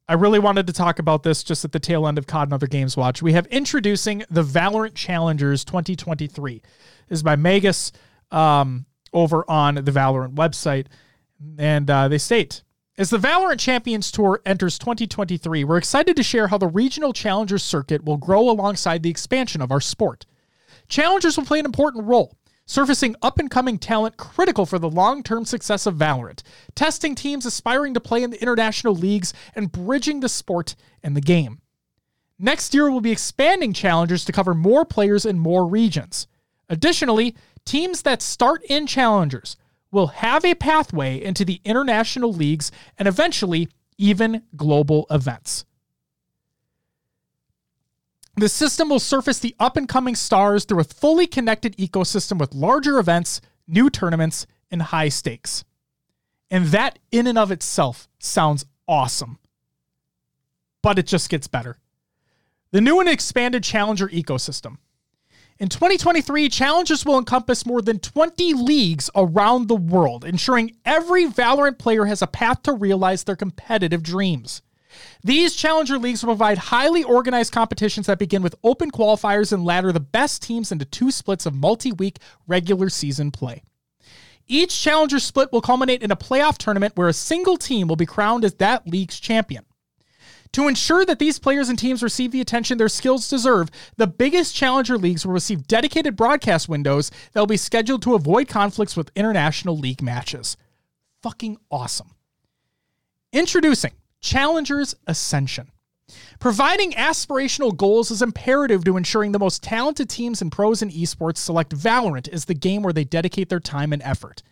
I really wanted to talk about this just at the tail end of COD and Other Games Watch. We have introducing the Valorant Challengers 2023. This is by Magus um, over on the Valorant website. And uh, they state As the Valorant Champions Tour enters 2023, we're excited to share how the regional Challengers circuit will grow alongside the expansion of our sport. Challengers will play an important role surfacing up and coming talent critical for the long term success of Valorant, testing teams aspiring to play in the international leagues, and bridging the sport and the game. Next year, we'll be expanding challengers to cover more players in more regions. Additionally, teams that start in challengers will have a pathway into the international leagues and eventually even global events. The system will surface the up and coming stars through a fully connected ecosystem with larger events, new tournaments, and high stakes. And that, in and of itself, sounds awesome. But it just gets better. The new and expanded Challenger ecosystem. In 2023, Challengers will encompass more than 20 leagues around the world, ensuring every Valorant player has a path to realize their competitive dreams. These challenger leagues will provide highly organized competitions that begin with open qualifiers and ladder the best teams into two splits of multi week regular season play. Each challenger split will culminate in a playoff tournament where a single team will be crowned as that league's champion. To ensure that these players and teams receive the attention their skills deserve, the biggest challenger leagues will receive dedicated broadcast windows that will be scheduled to avoid conflicts with international league matches. Fucking awesome. Introducing Challengers Ascension. Providing aspirational goals is imperative to ensuring the most talented teams and pros in esports select Valorant as the game where they dedicate their time and effort.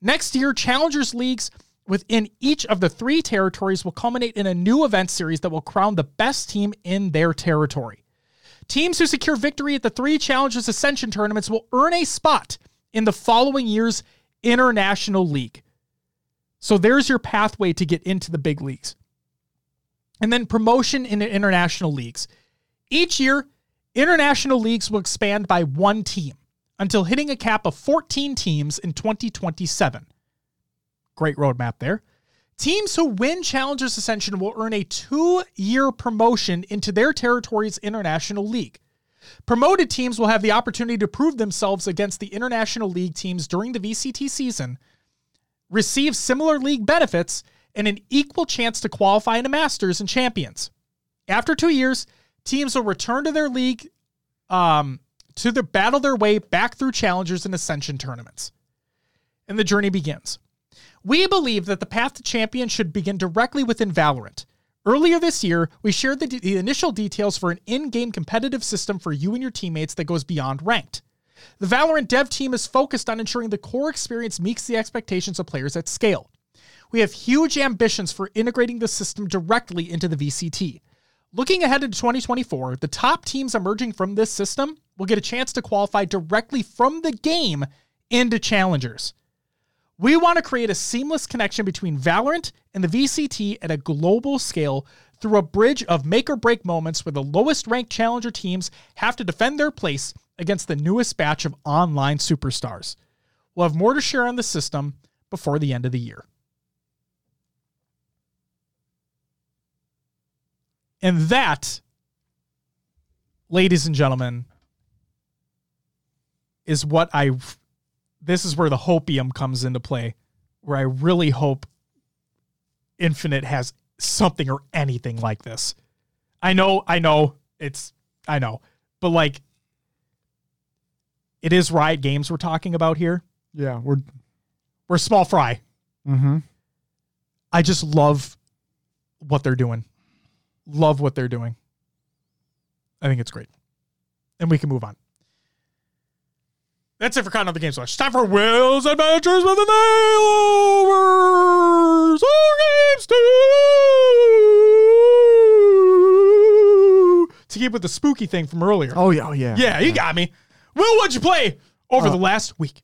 Next year, Challengers Leagues within each of the three territories will culminate in a new event series that will crown the best team in their territory. Teams who secure victory at the three Challengers Ascension tournaments will earn a spot in the following year's International League. So there's your pathway to get into the big leagues and then promotion in international leagues. Each year, international leagues will expand by one team until hitting a cap of 14 teams in 2027. Great roadmap there. Teams who win Challengers Ascension will earn a two year promotion into their territory's international league. Promoted teams will have the opportunity to prove themselves against the international league teams during the VCT season, receive similar league benefits, and an equal chance to qualify into Masters and Champions. After two years, teams will return to their league um, to the, battle their way back through challengers and ascension tournaments. And the journey begins. We believe that the path to champion should begin directly within Valorant. Earlier this year, we shared the, the initial details for an in game competitive system for you and your teammates that goes beyond ranked. The Valorant dev team is focused on ensuring the core experience meets the expectations of players at scale. We have huge ambitions for integrating the system directly into the VCT. Looking ahead to 2024, the top teams emerging from this system will get a chance to qualify directly from the game into challengers. We want to create a seamless connection between Valorant and the VCT at a global scale through a bridge of make or break moments where the lowest ranked challenger teams have to defend their place against the newest batch of online superstars. We'll have more to share on the system before the end of the year. And that, ladies and gentlemen, is what I. This is where the hopium comes into play, where I really hope Infinite has something or anything like this. I know, I know, it's, I know, but like, it is Riot Games we're talking about here. Yeah, we're We're small fry. mm-hmm. I just love what they're doing. Love what they're doing. I think it's great. And we can move on. That's it for Cotton of the Game Slash. It's time for Will's Adventures with the Nailovers. All games to to keep with the spooky thing from earlier. Oh yeah, oh yeah. yeah, you got me. Will, what'd you play over the last week?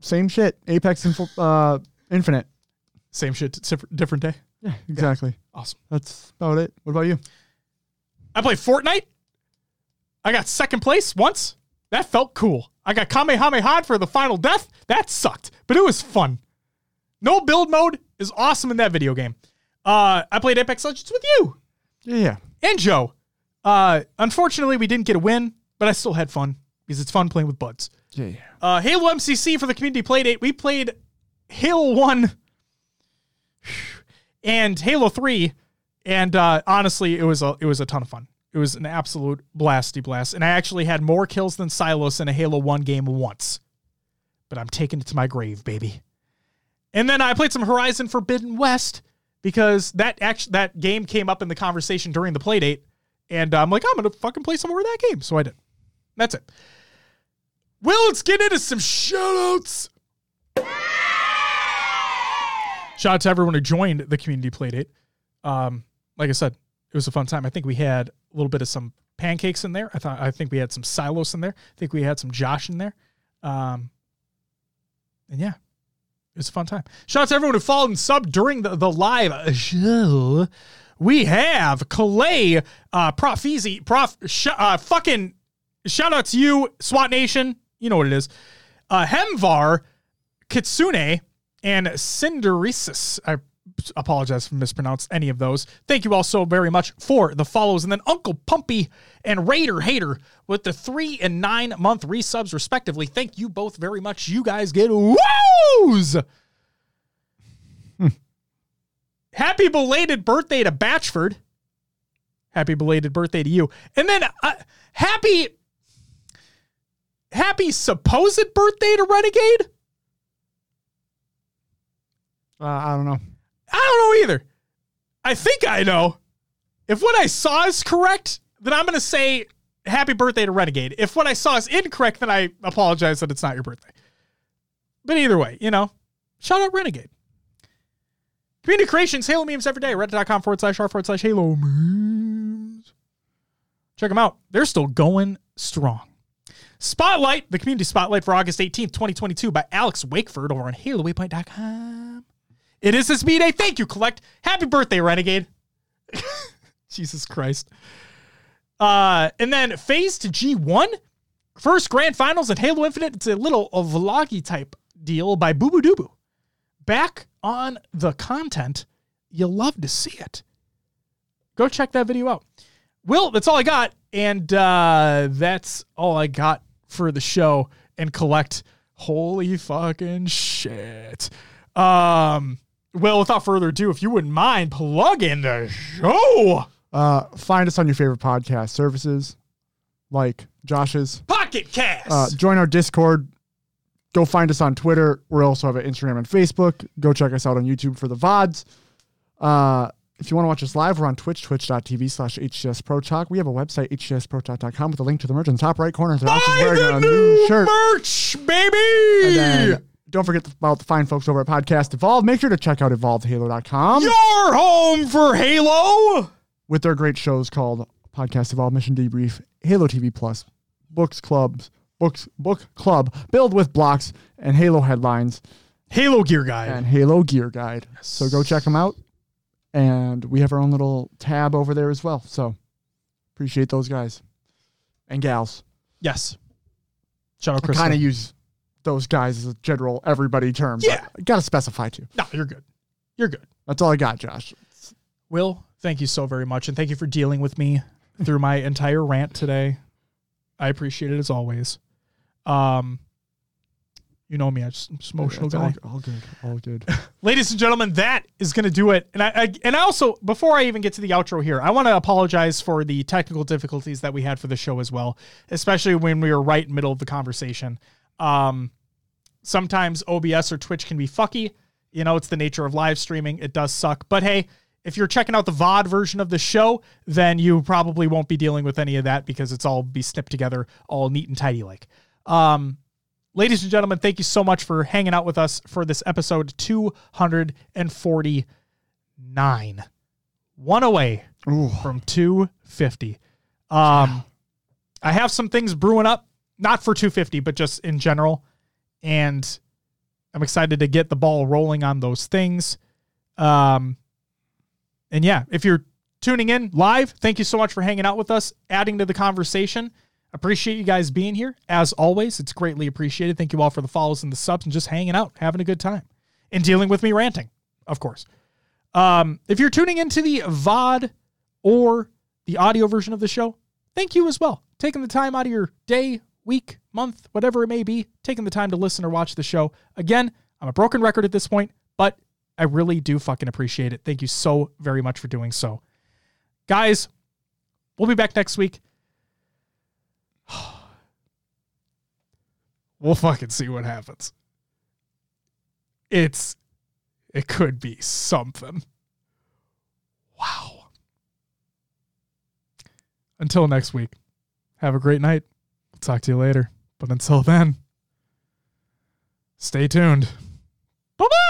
Same shit. Apex uh, Infinite. Same shit, different, different day. Yeah, exactly. Awesome. That's about it. What about you? I played Fortnite. I got second place once. That felt cool. I got Kamehameha for the final death. That sucked, but it was fun. No build mode is awesome in that video game. Uh, I played Apex Legends with you Yeah, yeah. and Joe. Uh, unfortunately, we didn't get a win, but I still had fun because it's fun playing with buds. Yeah, yeah. Uh, Halo MCC for the community playdate. We played Halo 1 and Halo 3. And uh, honestly, it was a it was a ton of fun. It was an absolute blasty blast. And I actually had more kills than Silos in a Halo 1 game once. But I'm taking it to my grave, baby. And then I played some Horizon Forbidden West because that act- that game came up in the conversation during the playdate. And I'm like, I'm gonna fucking play some more of that game. So I did. That's it. Well, let's get into some shoutouts. Shout out to everyone who joined the community playdate. Um, like I said, it was a fun time. I think we had a little bit of some pancakes in there. I thought I think we had some silos in there. I think we had some Josh in there. Um, and yeah, it was a fun time. Shout out to everyone who followed and subbed during the, the live show. We have Calais, uh, Prof Easy, Prof, sh- uh, fucking shout out to you, SWAT Nation. You know what it is. Uh, Hemvar, Kitsune, and Cinderisis. I apologize if I mispronounced any of those. Thank you all so very much for the follows. And then Uncle Pumpy and Raider Hater with the three and nine month resubs, respectively. Thank you both very much. You guys get woos. *laughs* Happy belated birthday to Batchford. Happy belated birthday to you. And then uh, happy happy supposed birthday to Renegade. Uh, I don't know. I don't know either. I think I know. If what I saw is correct, then I'm going to say happy birthday to Renegade. If what I saw is incorrect, then I apologize that it's not your birthday. But either way, you know, shout out Renegade. Community creations, Halo memes every day. Reddit.com forward slash r forward slash Halo memes. Check them out. They're still going strong. Spotlight, the community spotlight for August 18th, 2022 by Alex Wakeford over on HaloWaypoint.com. It is this me day. Thank you, Kolect. Happy birthday, Renegade. *laughs* Jesus Christ. Uh, and then phase to G1. First grand finals at Halo Infinite. It's a little a vloggy type deal by Boo Boo Doo Back on the content. You'll love to see it. Go check that video out. Will, that's all I got. And uh, that's all I got for the show and Kolect. Holy fucking shit. Um, well, without further ado, if you wouldn't mind, plug in the show. Uh, find us on your favorite podcast services, like Josh's. Pocket Cast. Uh, join our Discord. Go find us on Twitter. We also have an Instagram and Facebook. Go check us out on YouTube for the VODs. Uh, if you want to watch us live, we're on Twitch, twitch.tv slash Pro Talk. We have a website, hcsprotalk.com, with a link to the merch in the top right corner. Buy the new new shirt. merch, baby. Don't forget about the fine folks over at Podcast Evolve. Make sure to check out evolvedhalo.com Your home for Halo. with their great shows called Podcast Evolve, Mission Debrief, Halo TV Plus, Books Clubs, Books Book Club, Build with Blocks, and Halo Headlines, Halo Gear Guide. and Halo Gear Guide. So go check them out. And we have our own little tab over there as well. So appreciate those guys and gals. yes. Shout out Chris. kind of use those guys as a general everybody term. Yeah. But got to specify too. No, you're good. You're good. That's all I got, Josh. Will, thank you so very much. And thank you for dealing with me through my entire rant today. I appreciate it as always. Um, you know me, I'm just, I'm just emotional guy. all, all good. All good. *laughs* *laughs* ladies and gentlemen, that is going to do it. And I, I and I also before I even get to the outro here, I want to apologize for the technical difficulties that we had for the show as well, especially when we were right in the middle of the conversation. Um, sometimes OBS or Twitch can be fucky. You know, it's the nature of live streaming. It does suck. But hey, if you're checking out the VOD version of the show, then you probably won't be dealing with any of that because it's all be snipped together, all neat and tidy like. Um, ladies and gentlemen, thank you so much for hanging out with us for this episode 249. One away Ooh. from 250. Um, I have some things brewing up, not for 250, but just in general. And I'm excited to get the ball rolling on those things. Um, and yeah, if you're tuning in live, thank you so much for hanging out with us, adding to the conversation. Appreciate you guys being here. As always, it's greatly appreciated. Thank you all for the follows and the subs and just hanging out, having a good time, and dealing with me ranting, of course. Um, if you're tuning into the VOD or the audio version of the show, thank you as well. Taking the time out of your day, week, month, whatever it may be, taking the time to listen or watch the show. Again, I'm a broken record at this point, but I really do fucking appreciate it. Thank you so very much for doing so. Guys, we'll be back next week. *sighs* we'll fucking see what happens. It's it could be something. Wow. Until next week, have a great night. I'll talk to you later. But until then, stay tuned. Bye bye.